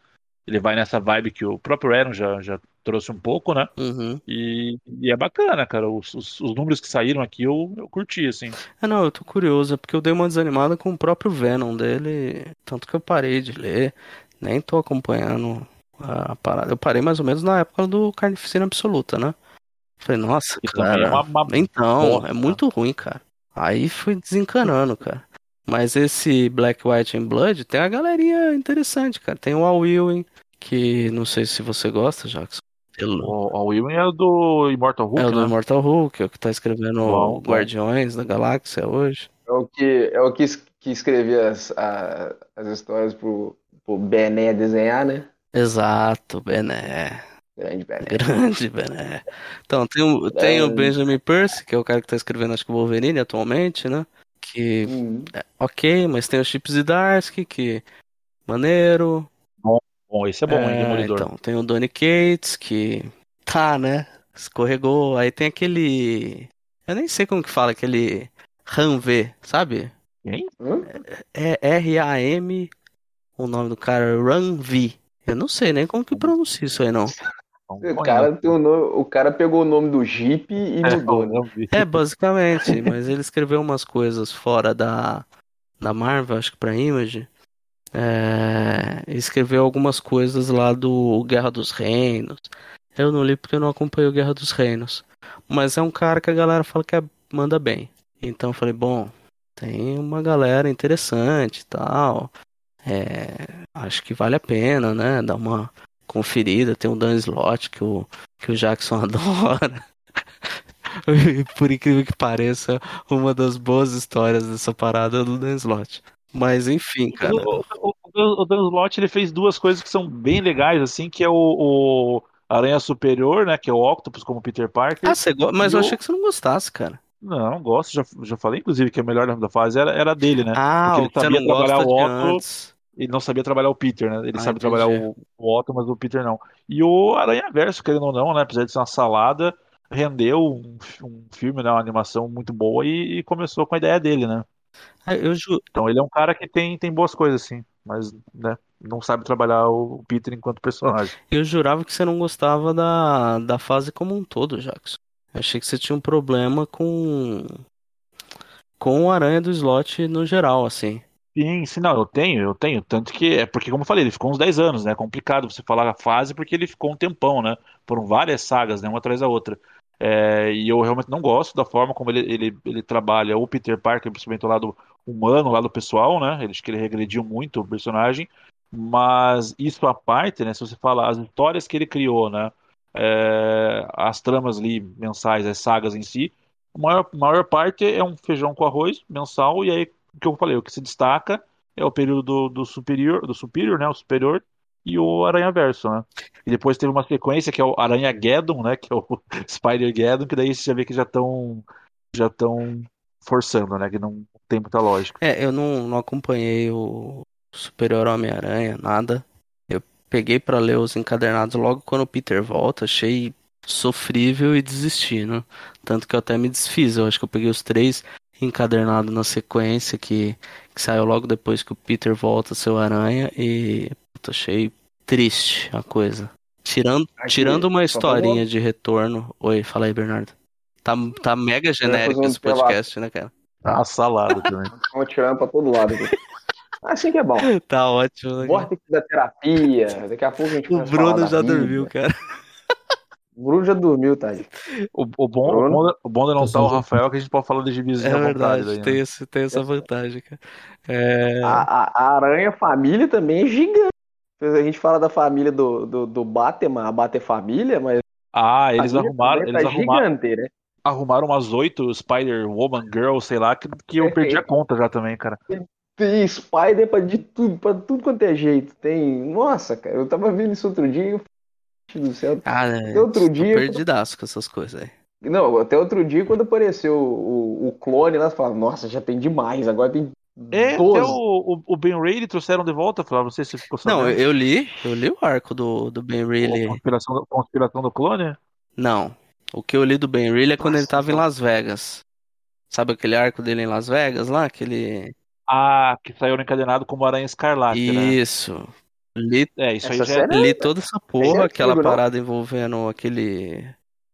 Ele vai nessa vibe que o próprio Aaron já, já trouxe um pouco, né? Uhum. E, e é bacana, cara. Os, os, os números que saíram aqui eu, eu curti, assim. É, não, eu tô curioso, é porque eu dei uma desanimada com o próprio Venom dele, tanto que eu parei de ler, nem tô acompanhando a parada. Eu parei mais ou menos na época do Carnificina Absoluta, né? Falei, nossa, também é cara. uma, uma Então, bosta. é muito ruim, cara. Aí foi desencanando, cara. Mas esse Black, White and Blood tem uma galerinha interessante, cara. Tem o Al Ewing, que não sei se você gosta, Jackson. Ele- O, o William é o do Immortal Hulk, É o do né? Immortal Hulk, é o que tá escrevendo bom. Guardiões da Galáxia hoje. É o que, é o que, es- que escrevia as, a- as histórias pro, pro Bené desenhar, né? Exato, Bené. Grande Bené. [LAUGHS] Grande Bené. Então, tem o, tem o É. Benjamin Percy, que é o cara que tá escrevendo, acho que o Wolverine atualmente, né? Que, Hum. é, ok, mas tem o Chip Zdarsky, que maneiro. Bom, esse é bom, hein, É, Demolidor. então, tem o Donny Cates, que tá, né? Escorregou. Aí tem aquele. Eu nem sei como que fala, aquele Ranv, sabe? Quem? Hã? É R-A-M, o nome do cara, Ranvi. Eu não sei nem como que pronuncia isso aí, não. O cara, tem o, nome, o cara pegou o nome do Jeep e [LAUGHS] mudou, né? É, basicamente, mas ele escreveu umas coisas fora da, da Marvel, acho que pra Image. É, escreveu algumas coisas lá do Guerra dos Reinos. Eu não li porque eu não acompanho o Guerra dos Reinos. Mas é um cara que a galera fala que é- manda bem. Então eu falei, bom, tem uma galera interessante e tal. É, acho que vale a pena, né? Dar uma conferida. Tem o Dan Slott que o, que o Jackson [LAUGHS] adora. Por incrível que pareça, uma das boas histórias dessa parada é do Dan Slott. Mas enfim, cara. O, o, o, Dan Slott, ele fez duas coisas que são bem legais, assim, que é o, o Aranha Superior, né, que é o Octopus como Peter Parker. Ah, você. Mas eu achei que você não gostasse, cara. Não, gosto, já, já falei, inclusive, que a melhor da fase era, era dele, né? Ah, Porque ele sabia gosta trabalhar o antes. Ele não sabia trabalhar o Peter, né? Ele Ah, sabe entendi. trabalhar o, o Otto, mas o Peter não. E o Aranha Verso, querendo ou não, né? Apesar de ser uma salada, rendeu um, um filme, né? Uma animação muito boa e, e começou com a ideia dele, né? Ah, Eu ju... Então ele é um cara que tem, tem boas coisas, sim, mas, né? Não sabe trabalhar o Peter enquanto personagem. eu jurava que você não gostava da, da fase como um todo, Jackson. Eu achei que você tinha um problema com com o Aranha do Slot no geral, assim. Sim, sim, não, eu tenho, eu tenho. Tanto que é porque, como eu falei, ele ficou uns 10 anos, né? É complicado você falar a fase porque ele ficou um tempão, né? Foram várias sagas, né? Uma atrás da outra. É, e eu realmente não gosto da forma como ele, ele, ele trabalha o Peter Parker, principalmente o lado humano, o lado pessoal, né? Acho que ele regrediu muito o personagem. Mas isso à parte, né? Se você falar as histórias que ele criou, né? É, as tramas ali mensais, as sagas em si, a maior, maior parte é um feijão com arroz mensal, e aí que eu falei, o que se destaca é o período do, do superior, do superior, né? O superior e o Aranha Verso, né? E depois teve uma sequência que é o Aranha Geddon, né? Que é o [LAUGHS] Spider Geddon, que daí você já vê que já estão já estão forçando, né? Que não tem muita lógica. É, eu não, não acompanhei o Superior Homem-Aranha, nada. Eu peguei pra ler os encadernados logo quando o Peter volta, achei sofrível e desisti, né? Tanto que eu até me desfiz. Eu acho que eu peguei os três encadernados na sequência que, que saiu logo depois que o Peter volta a ser o Aranha e puta, achei triste a coisa. Tirando, Aqui, tirando uma historinha de retorno. Oi, fala aí, Bernardo. Tá, tá mega genérico um esse podcast, né, cara? Tá uma salada também. [LAUGHS] Estão tirando pra todo lado aqui. Assim que é bom. [LAUGHS] Tá ótimo, né? Vórtice da terapia. Daqui a pouco a gente O Bruno já vida. dormiu, cara. O Bruno já dormiu, tá? O, o bom, o bom, o bom de não Eu estar o Rafael é que a gente pode falar de gibizinho É à vontade. verdade, daí, né? tem, esse, tem essa vantagem, cara. É, A, a- a Aranha Família também é gigante. A gente fala da família do, do, do Batman, a Bater Família, mas Ah, eles arrumaram, também eles tá arrumaram, gigante, né? arrumaram umas oito Spider-Woman Girl, sei lá, que, que eu perdi a conta já também, cara. Tem Spider pra de tudo, pra tudo quanto é jeito. Tem. Nossa, cara, eu tava vendo isso outro dia e eu falei, do céu. Ah, Até outro tô dia. perdidaço com essas coisas aí. Não, até outro dia, quando apareceu o, o, clone lá, você nossa, já tem demais, agora tem É, 12. até o, o, Ben Reilly trouxeram de volta, Flávio, não sei se ficou Não, sabendo. eu, eu li, eu li o arco do, do Ben A Reilly. conspiração, do- conspiração do clone? Não, o que eu li do Ben Reilly é quando ele Nossa, tava em então. Las Vegas. Sabe aquele arco dele em Las Vegas lá? Aquele... Ah, que saiu encadenado como Aranha Escarlate, né? Isso. Li, É, isso aí Essa já é. série li toda essa Esse porra, é aquela antigo, não? parada envolvendo aquele...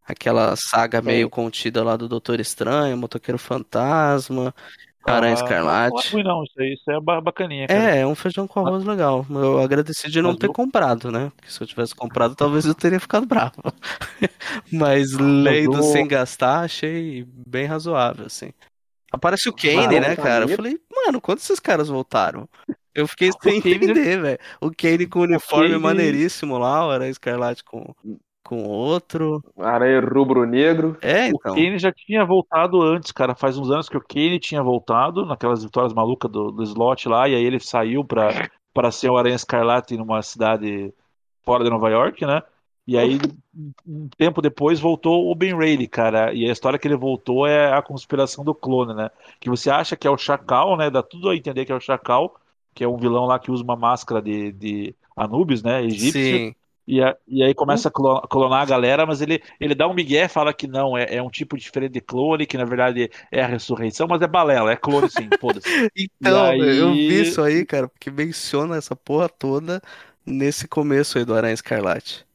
Aquela saga Quem? meio contida lá do Doutor Estranho, Motoqueiro Fantasma, Aranha Ah, Não é Escarlate. ruim, não, isso aí, isso aí é ba- bacaninha, cara. É, é um feijão com arroz legal. Eu agradeci de não ter comprado, né? Porque se eu tivesse comprado, talvez eu teria ficado bravo. [LAUGHS] Mas lendo o- sem gastar, achei bem razoável, assim. Aparece o Kane, né, cara? Eu falei, mano, quando esses caras voltaram? Eu fiquei sem entender, velho. O Kane com o uniforme Kane- maneiríssimo lá, o Aranha Escarlate com, com outro. Aranha rubro-negro. É, O então. Kane já tinha voltado antes, cara. Faz uns anos que o Kane tinha voltado, naquelas vitórias malucas do, do slot lá, e aí ele saiu pra, pra ser o Aranha Escarlate numa cidade fora de Nova York, né? E aí, um tempo depois, voltou o Ben Reilly, cara. E a história que ele voltou é a conspiração do clone, né? Que você acha que é o Chacal, né? Dá tudo a entender que é o Chacal, que é um vilão lá que usa uma máscara de, de Anubis, né? Egípcio. Sim. E, a- e aí começa a clo- clonar a galera, mas ele, ele dá um migué, fala que não, é, é um tipo diferente de clone, que na verdade é a ressurreição, mas é balela, é clone sim, [LAUGHS] foda-se. Então, aí- eu vi isso aí, cara, porque menciona essa porra toda nesse começo aí do Aranha Escarlate.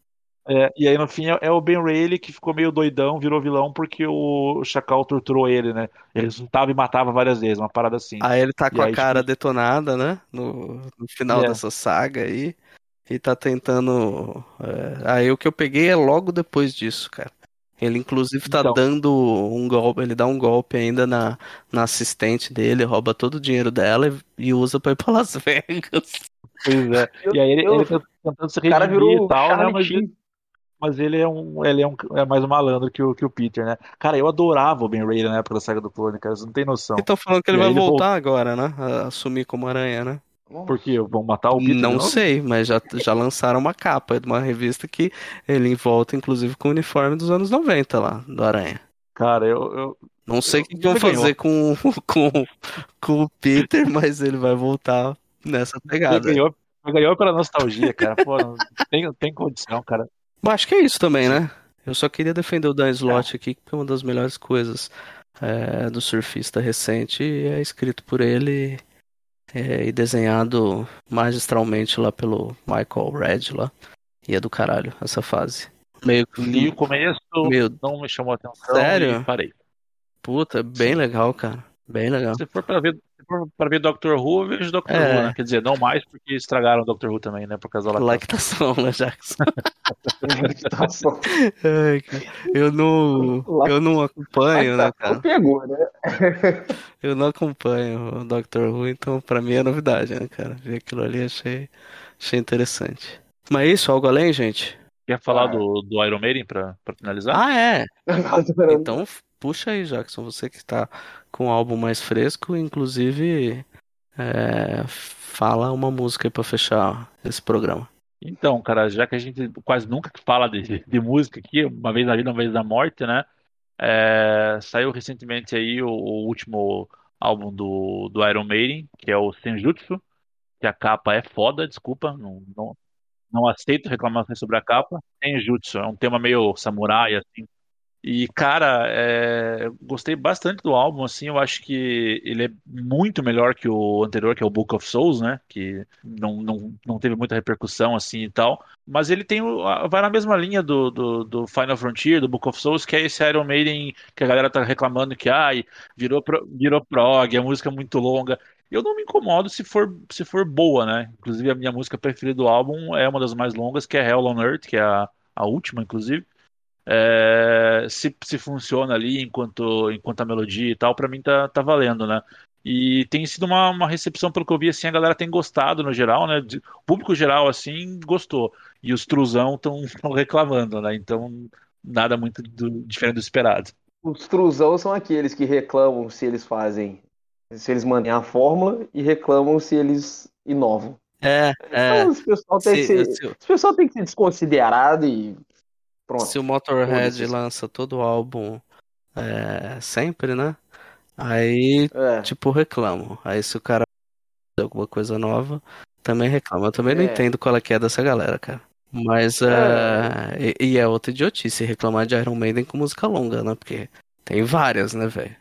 É, e aí no fim é, é o Ben Reilly que ficou meio doidão, virou vilão porque o Chacal torturou ele, né? Ele resultava e matava várias vezes, uma parada assim. Aí ele tá E com a aí, cara tipo, detonada, né? No, no final É. dessa saga aí. E tá tentando. é, Aí o que eu peguei é logo depois disso, cara. Ele inclusive tá Então. dando um golpe, ele dá um golpe ainda na, na assistente dele, rouba todo o dinheiro dela e, e usa pra ir pra Las [LAUGHS] Vegas. Pois é. E aí ele, Eu- ele tá tentando se O cara redimir virou e tal, né? Charlie Mas, Sheen. Mas ele é um, ele é um, é mais um malandro que o, que o Peter, né? Cara, eu adorava o Ben Reilly na época da saga do clone, cara, você não tem noção. E estão falando que ele E vai ele voltar agora, né? A assumir como aranha, né? Por quê? Vão matar o Peter Não novo? sei, mas já, já lançaram uma capa de uma revista que ele volta, inclusive, com o uniforme dos anos 90 lá, do Aranha. Cara, eu, eu, Não sei o que vão ganhou. fazer com, com, com o Peter, mas ele vai voltar nessa pegada. ganhou, você ganhou pela nostalgia, cara. Pô, não tem, não tem condição, cara. Mas acho que é isso também, né? Eu só queria defender o Dan Slott aqui, que é uma das melhores coisas é, do surfista recente e é escrito por ele é, e desenhado magistralmente lá pelo Michael Red lá. E é do caralho essa fase. Meio que Li o começo, Meu- não me chamou a atenção Sério? e parei. puta, bem legal, cara. Bem legal. Se for pra ver, pra ver Doctor Who, eu vejo Doctor É. Who, né? Quer dizer, não mais porque estragaram o Doctor Who também, né? Por causa da lactação. Lactação, né, Jackson? [LAUGHS] Lactação. Ai, eu não, eu não acompanho, né, cara? Pegou, né? [LAUGHS] Eu não acompanho o Doctor Who, então pra mim é novidade, né, cara? Ver aquilo ali achei, achei interessante. Mas é isso, algo além, gente? Quer falar Ah. do, do Iron Maiden pra, pra finalizar? Ah, é. [LAUGHS] Então puxa aí, Jackson, você que tá com o álbum mais fresco, inclusive é, fala uma música pra fechar esse programa. Então, cara, já que a gente quase nunca fala de, de música aqui, uma vez na vida, uma vez na morte, né? É, saiu recentemente aí o, o último álbum do, do Iron Maiden, que é o Senjutsu, que a capa é foda, desculpa, não, não, não aceito reclamações sobre a capa. Senjutsu, é um tema meio samurai, assim. E, cara, é, gostei bastante do álbum, assim, eu acho que ele é muito melhor que o anterior, que é o Book of Souls, né, que não, não, não teve muita repercussão, assim, e tal, mas ele tem, vai na mesma linha do, do, do Final Frontier, do Book of Souls, que é esse Iron Maiden que a galera tá reclamando que, ai, virou, pro- virou prog, a música é muito longa, eu não me incomodo se for, se for boa, né, inclusive a minha música preferida do álbum é uma das mais longas, que é Hell on Earth, que é a, a última, inclusive, é, se, se funciona ali enquanto, enquanto a melodia e tal, pra mim tá, tá valendo, né? E tem sido uma, uma recepção, pelo que eu vi, assim, a galera tem gostado no geral, né? De- O público geral, assim, gostou. E os truzão estão [LAUGHS] reclamando, né? Então, nada muito do- diferente do esperado. Os truzão são aqueles que reclamam se eles fazem, se eles mantêm a fórmula e reclamam se eles inovam. É, é. Então, esse pessoal tem que Se, ser, se- esse pessoal tem que ser desconsiderado e pronto. se o Motorhead lança todo o álbum é, sempre, né? Aí, É. tipo, reclamo. Aí se o cara fazer alguma coisa nova, também reclama. Eu também não É. entendo qual é que é dessa galera, cara. Mas é, e, e é outra idiotice reclamar de Iron Maiden com música longa, né? Porque tem várias, né, velho?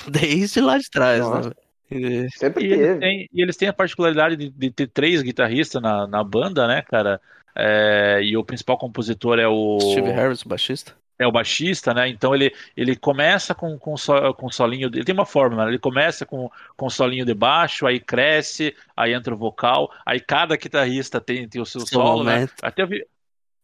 [LAUGHS] Desde lá de trás, Nossa. né? E- Sempre E eles teve. têm, e eles têm a particularidade de, de ter três guitarristas na, na banda, né, cara? É, e o principal compositor é o. Steve Harris, o baixista. é o baixista, né? Então ele, ele começa com, com, so, com solinho. Ele tem uma forma, né? Ele começa com, com solinho de baixo, aí cresce, aí entra o vocal, aí cada guitarrista tem, tem o seu Seu solo, né? momento. Até eu vi,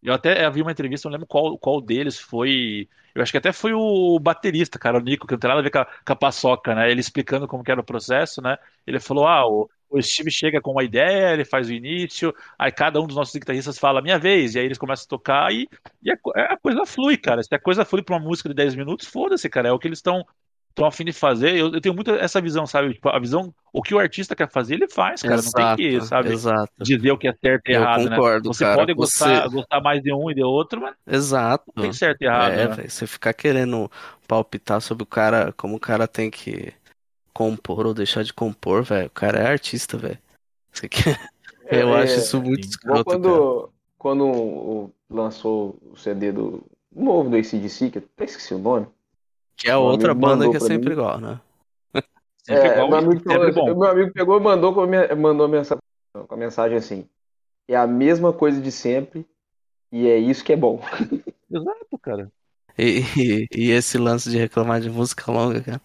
eu até vi uma entrevista, não lembro qual, qual deles foi. Eu acho que até foi o baterista, cara, o Nico, que não tem nada a ver com a, com a paçoca, né? Ele explicando como que era o processo, né? Ele falou: ah, o, o Steve chega com uma ideia, ele faz o início, aí cada um dos nossos guitarristas fala minha vez, e aí eles começam a tocar e, e a, co- a coisa flui, cara. Se a coisa flui pra uma música de 10 minutos, foda-se, cara. É o que eles estão estão a fim de fazer. Eu, eu tenho muito essa visão, sabe? Tipo, a visão, o que o artista quer fazer, ele faz, cara. Não tem que, Exato, sabe, exato. dizer o que é certo e Eu errado, concordo, né? Você cara. pode gostar, Você- gostar mais de um e de outro, mas Exato. não tem certo e errado, É, né? você ficar querendo palpitar sobre o cara, como o cara tem que compor ou deixar de compor, velho. O cara é artista, velho. Você quer- [LAUGHS] Eu É, acho isso muito escroto, cara. quando, quando o- lançou o CD do novo do AC/DC, que eu até esqueci o nome. Que é outra banda que é sempre mim. igual, né? [LAUGHS] Sempre É, igual meu amigo, sempre falou- bom. meu amigo pegou e mandou, com a minha- mandou a mensagem, com a mensagem assim: é a mesma coisa de sempre e é isso que é bom. [LAUGHS] Exato, cara. E, e, e esse lance de reclamar de música longa, cara.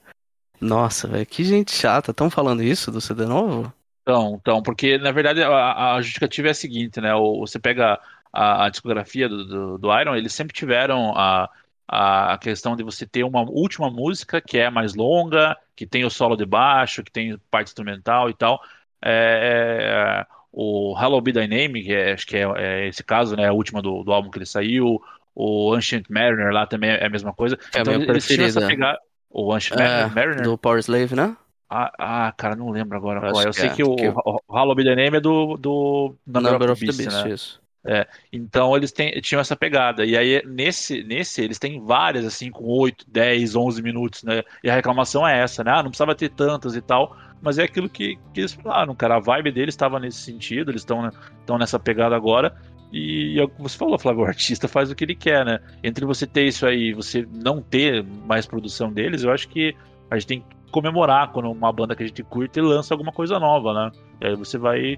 Nossa, velho, que gente chata. Estão falando isso do CD novo? Então, então, porque na verdade a, a justificativa é a seguinte, né? O- Você pega a, a discografia do, do, do Iron, eles sempre tiveram a, a, questão de você ter uma última música que é mais longa, que tem o solo de baixo, que tem parte instrumental e tal. É, é, o Hello Be Thy Name, que é, acho que é, é esse caso, né? A última do, do álbum que ele saiu. O Ancient Mariner lá também é a mesma coisa. É então eles tinham essa pegada. O Ancient É, Mariner? do Power Slave, né? Ah, ah, cara, não lembro agora Acho qual é. Eu sei é, que o, que- o Hollow the Name é do, do Number, Number of the Beast, né? isso. É, então eles têm, tinham essa pegada. E aí, nesse, nesse, eles têm várias, assim, com 8, 10, 11 minutos, né? E a reclamação é essa, né? Ah, não precisava ter tantas e tal. Mas é aquilo que, que eles falaram, cara. A vibe deles estava nesse sentido, eles estão estão nessa pegada agora. E é o que você falou, Flávio, o artista faz o que ele quer, né? Entre você ter isso aí e você não ter mais produção deles, eu acho que a gente tem que comemorar quando uma banda que a gente curte lança alguma coisa nova, né? E aí você vai.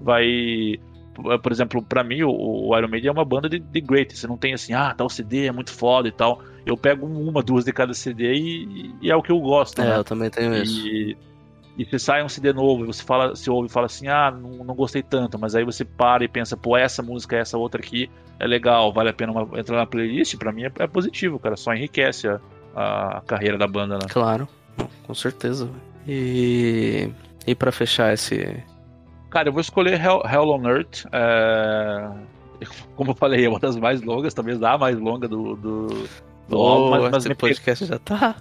vai por exemplo, pra mim, o, Iron Maiden é uma banda de, de great. Você não tem assim, ah, tal CD é muito foda e tal. Eu pego uma, duas de cada CD e, e é o que eu gosto, É, né? eu também tenho isso. E, você sai um CD novo e você fala, você ouve e fala assim, ah, não, não gostei tanto, mas aí você para e pensa, pô, essa música, essa outra aqui é legal, vale a pena uma- entrar na playlist, pra mim é, é positivo, cara, só enriquece a, a carreira da banda, né? Claro, com certeza. E, e pra fechar esse. Cara, eu vou escolher Hell, Hell on Earth. é, Como eu falei, é uma das mais longas, talvez a mais longa do, do, do álbum, mas, mas esse me podcast já tá.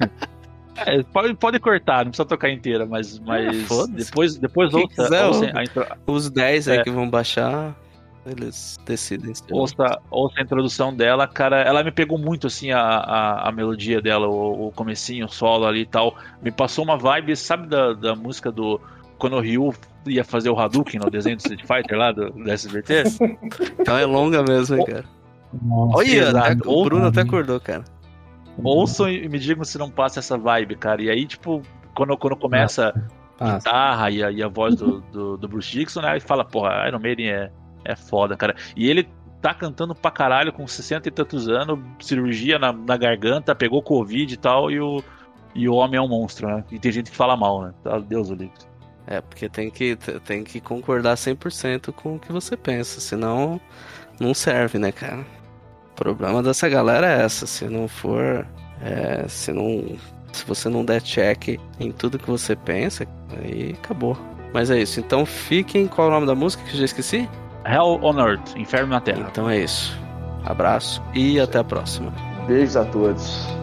[LAUGHS] É, pode, pode cortar, não precisa tocar inteira, mas, mas foda-se. depois, depois Quem ouça, quiser, ouça intro- Os 10 aí É. que vão baixar, eles decidem. ouça, ouça a introdução dela, cara, ela me pegou muito assim a, a, a melodia dela, o, o comecinho, o solo ali e tal. Me passou uma vibe, sabe da, da música do quando o Ryu ia fazer o Hadouken no desenho do Street Fighter lá do, do SBT? [LAUGHS] Então é longa mesmo, hein, cara. Nossa, Olha, o Bruno até acordou, cara. Ouçam e me digam se não passa essa vibe, cara. E aí, tipo, quando, quando começa a Passa. guitarra e a, e a voz do, do, do Bruce Dixon, né? Aí fala, porra, Iron Maiden é, é foda, cara. E ele tá cantando pra caralho com 60 e tantos anos, cirurgia na, na garganta, pegou Covid e tal, e o, e o homem é um monstro, né? E tem gente que fala mal, né? Tá, Deus o livre. É, porque tem que, tem que concordar 100% com o que você pensa, senão não serve, né, cara? O problema dessa galera é essa, se não for, é, se não, se você não der check em tudo que você pensa, aí acabou. Mas é isso, então fiquem, qual é o nome da música que eu já esqueci? Hell on Earth, Inferno na Terra. Então é isso. Abraço e até a próxima. Beijos a todos.